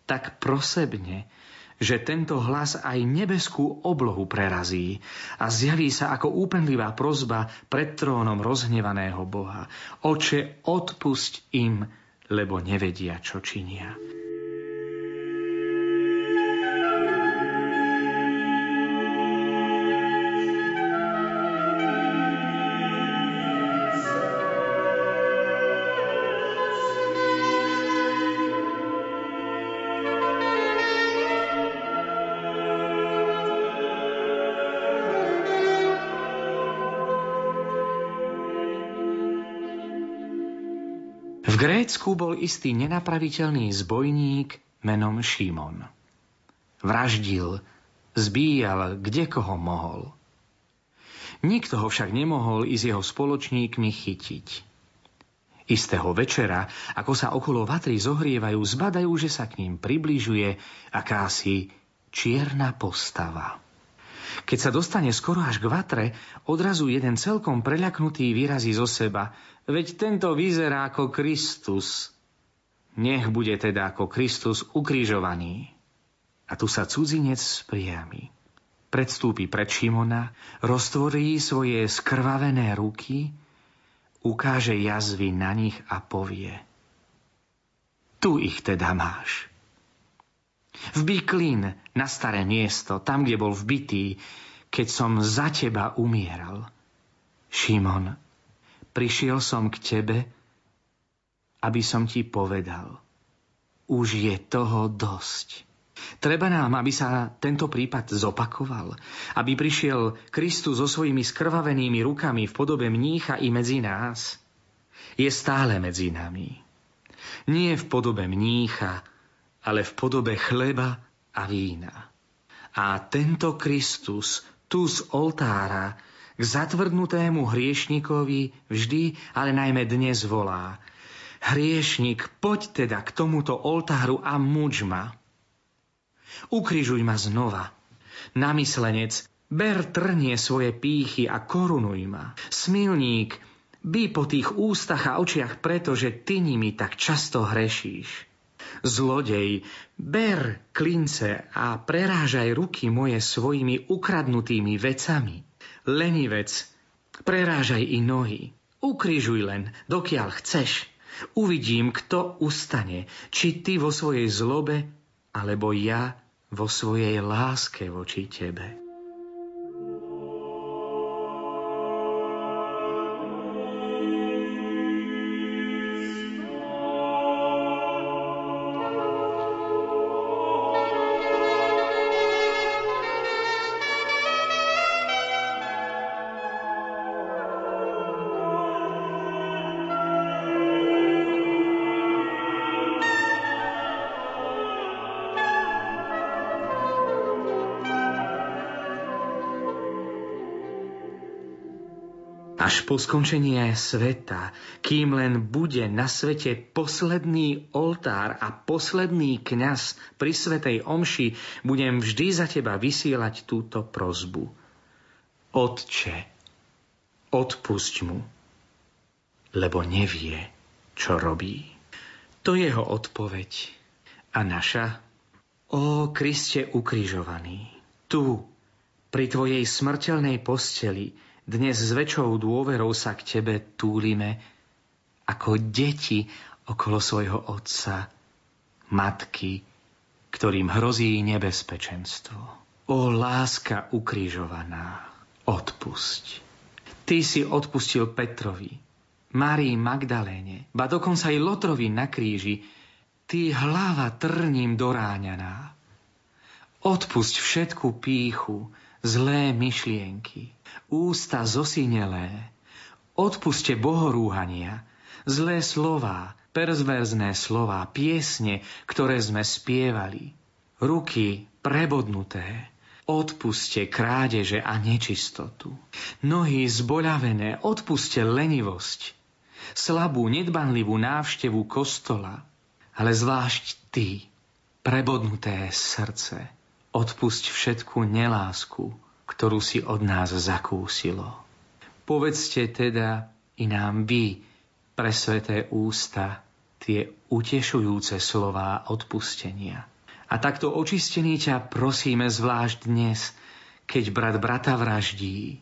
S3: tak prosebne, že tento hlas aj nebeskú oblohu prerazí a zjaví sa ako úpenlivá prozba pred trónom rozhnevaného Boha. Oče, odpusť im, lebo nevedia, čo činia. Grécku bol istý nenapraviteľný zbojník menom Šimon. Vraždil, zbíjal kde koho mohol. Nikto ho však nemohol i s jeho spoločníkmi chytiť. Istého večera, ako sa okolo vatry zohrievajú, zbadajú, že sa k ním približuje akási čierna postava. Keď sa dostane skoro až k vatre, odrazu jeden celkom preľaknutý vyrazí zo seba – Veď tento vyzerá ako Kristus. Nech bude teda ako Kristus ukrižovaný. A tu sa cudzinec spriami. Predstúpi pred Šimona, roztvorí svoje skrvavené ruky, ukáže jazvy na nich a povie Tu ich teda máš. Vbí klin na staré miesto, tam, kde bol vbitý, keď som za teba umieral. Šimon, Prišiel som k tebe, aby som ti povedal. Už je toho dosť. Treba nám, aby sa tento prípad zopakoval, aby prišiel Kristus so svojimi skrvavenými rukami v podobe mnícha i medzi nás. Je stále medzi nami. Nie v podobe mnícha, ale v podobe chleba a vína. A tento Kristus tu z oltára k zatvrdnutému hriešnikovi vždy, ale najmä dnes volá. Hriešnik, poď teda k tomuto oltáru a muč ma. Ukrižuj ma znova. Namyslenec, ber trnie svoje pýchy a korunuj ma. Smilník, by po tých ústach a očiach, pretože ty nimi tak často hrešíš. Zlodej, ber klince a prerážaj ruky moje svojimi ukradnutými vecami. Lenivec, prerážaj i nohy. Ukrižuj len, dokiaľ chceš. Uvidím, kto ustane, či ty vo svojej zlobe, alebo ja vo svojej láske voči tebe. Po skončenie sveta, kým len bude na svete posledný oltár a posledný kňaz pri svetej omši, budem vždy za teba vysielať túto prozbu. Otče, odpusť mu, lebo nevie, čo robí. To jeho odpoveď. A naša? O Kriste ukrižovaný, tu, pri tvojej smrteľnej posteli, dnes s väčšou dôverou sa k Tebe túlime ako deti okolo svojho Otca, matky, ktorým hrozí nebezpečenstvo. O láska ukrižovaná, odpusť. Ty si odpustil Petrovi, Márii Magdaléne, ba dokonca aj Lotrovi na kríži, ty hlava trním doráňaná. Odpusť všetku píchu, zlé myšlienky, ústa zosinelé, odpuste bohorúhania, zlé slová, perzverzné slová, piesne, ktoré sme spievali, ruky prebodnuté, odpuste krádeže a nečistotu, nohy zboľavené, odpuste lenivosť, slabú, nedbanlivú návštevu kostola, ale zvlášť ty, prebodnuté srdce, odpusť všetku nelásku, ktorú si od nás zakúsilo. Povedzte teda i nám vy, pre ústa, tie utešujúce slová odpustenia. A takto očistený ťa prosíme zvlášť dnes, keď brat brata vraždí.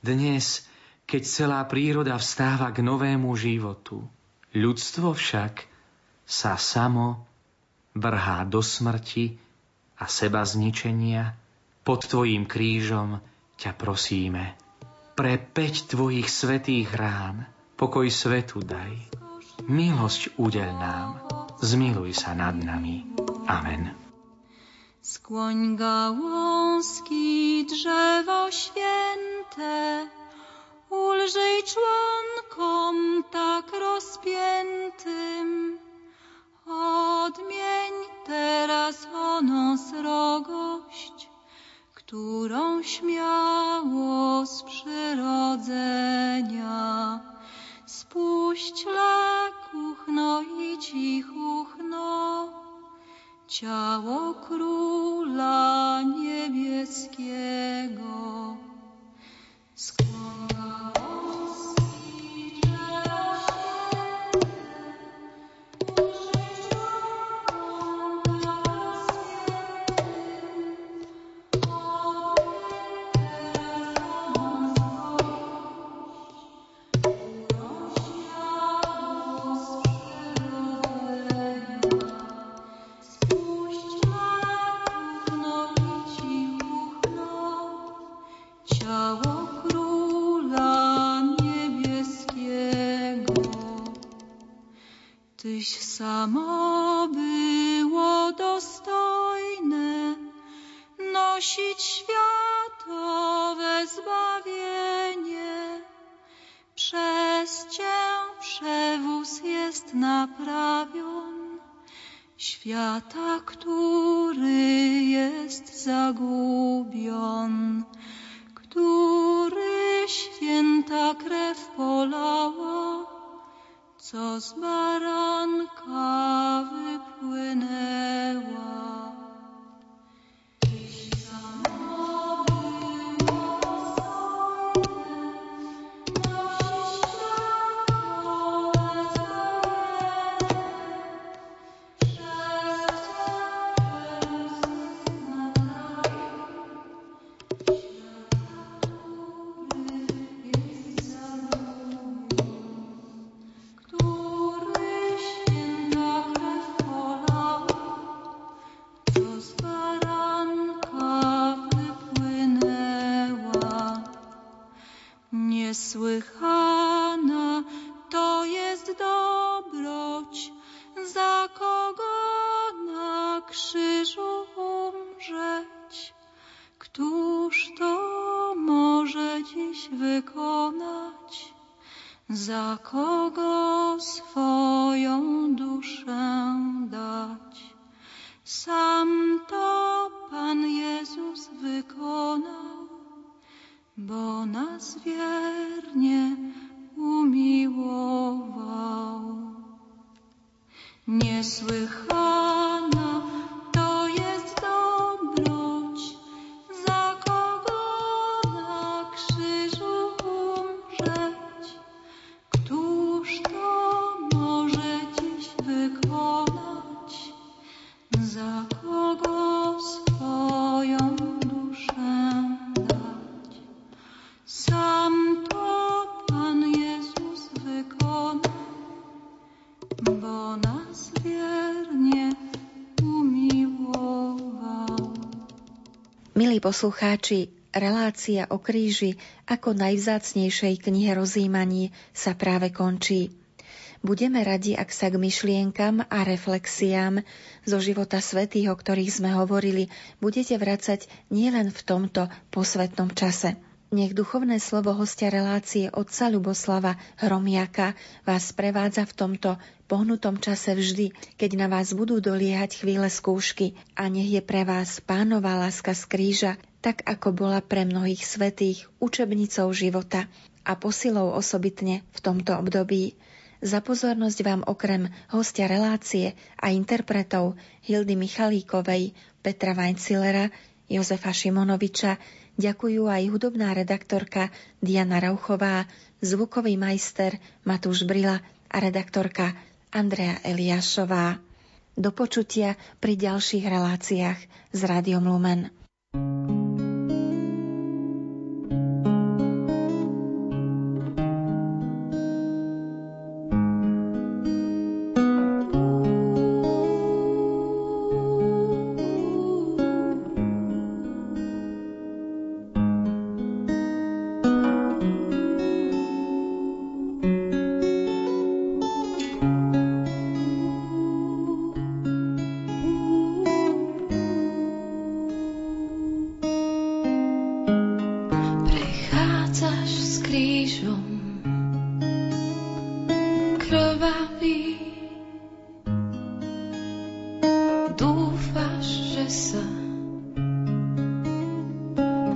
S3: Dnes, keď celá príroda vstáva k novému životu. Ľudstvo však sa samo vrhá do smrti a seba zničenia, pod Tvojím krížom ťa prosíme. Pre peť Tvojich svetých rán pokoj svetu daj. Milosť udel nám, zmiluj sa nad nami. Amen.
S6: Skłoń gałązki drzewo święte, ulżyj członkom tak rozpiętym, Odmień teraz o nos którą śmiało z przyrodzenia spuść kuchno i cichuchno, ciało króla niebieskiego.
S7: za kogo
S1: svoj. Poslucháči, relácia o kríži ako najvzácnejšej knihe rozímaní sa práve končí. Budeme radi, ak sa k myšlienkam a reflexiám zo života svätých, o ktorých sme hovorili, budete vracať nielen v tomto posvetnom čase. Nech duchovné slovo hostia relácie otca Ľuboslava Hromiaka vás prevádza v tomto pohnutom čase vždy, keď na vás budú doliehať chvíle skúšky a nech je pre vás pánová láska z kríža, tak ako bola pre mnohých svetých učebnicou života a posilou osobitne v tomto období. Za pozornosť vám okrem hostia relácie a interpretov Hildy Michalíkovej, Petra Weinzillera, Jozefa Šimonoviča ďakujú aj hudobná redaktorka Diana Rauchová, zvukový majster Matúš Brila a redaktorka Andrea Eliášová. Do počutia pri ďalších reláciách s Rádiom Lumen.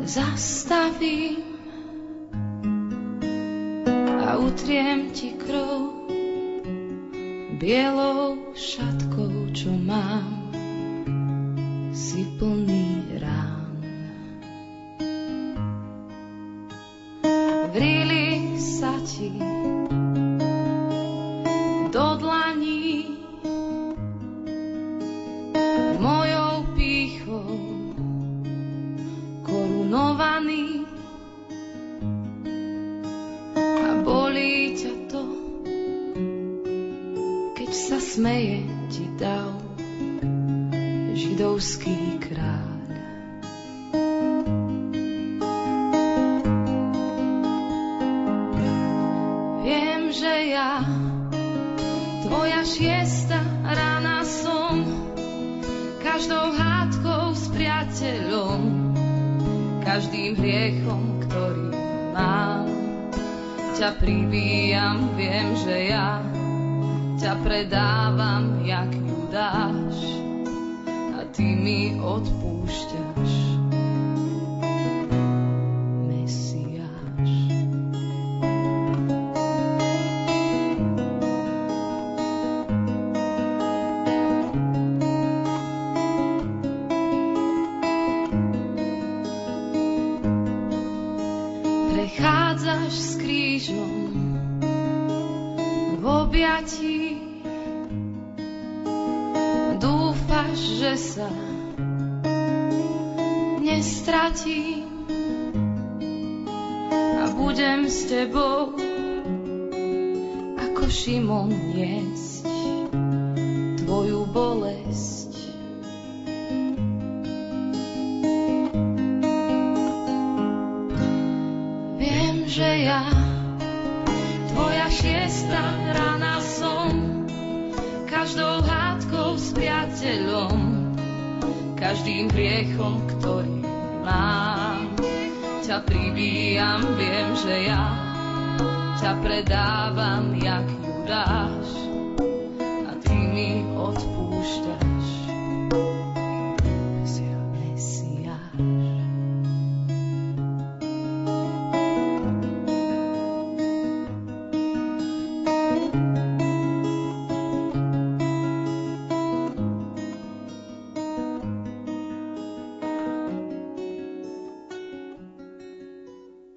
S7: Zastavím a utriem ti krv bielou šatkou, čo mám. Si plný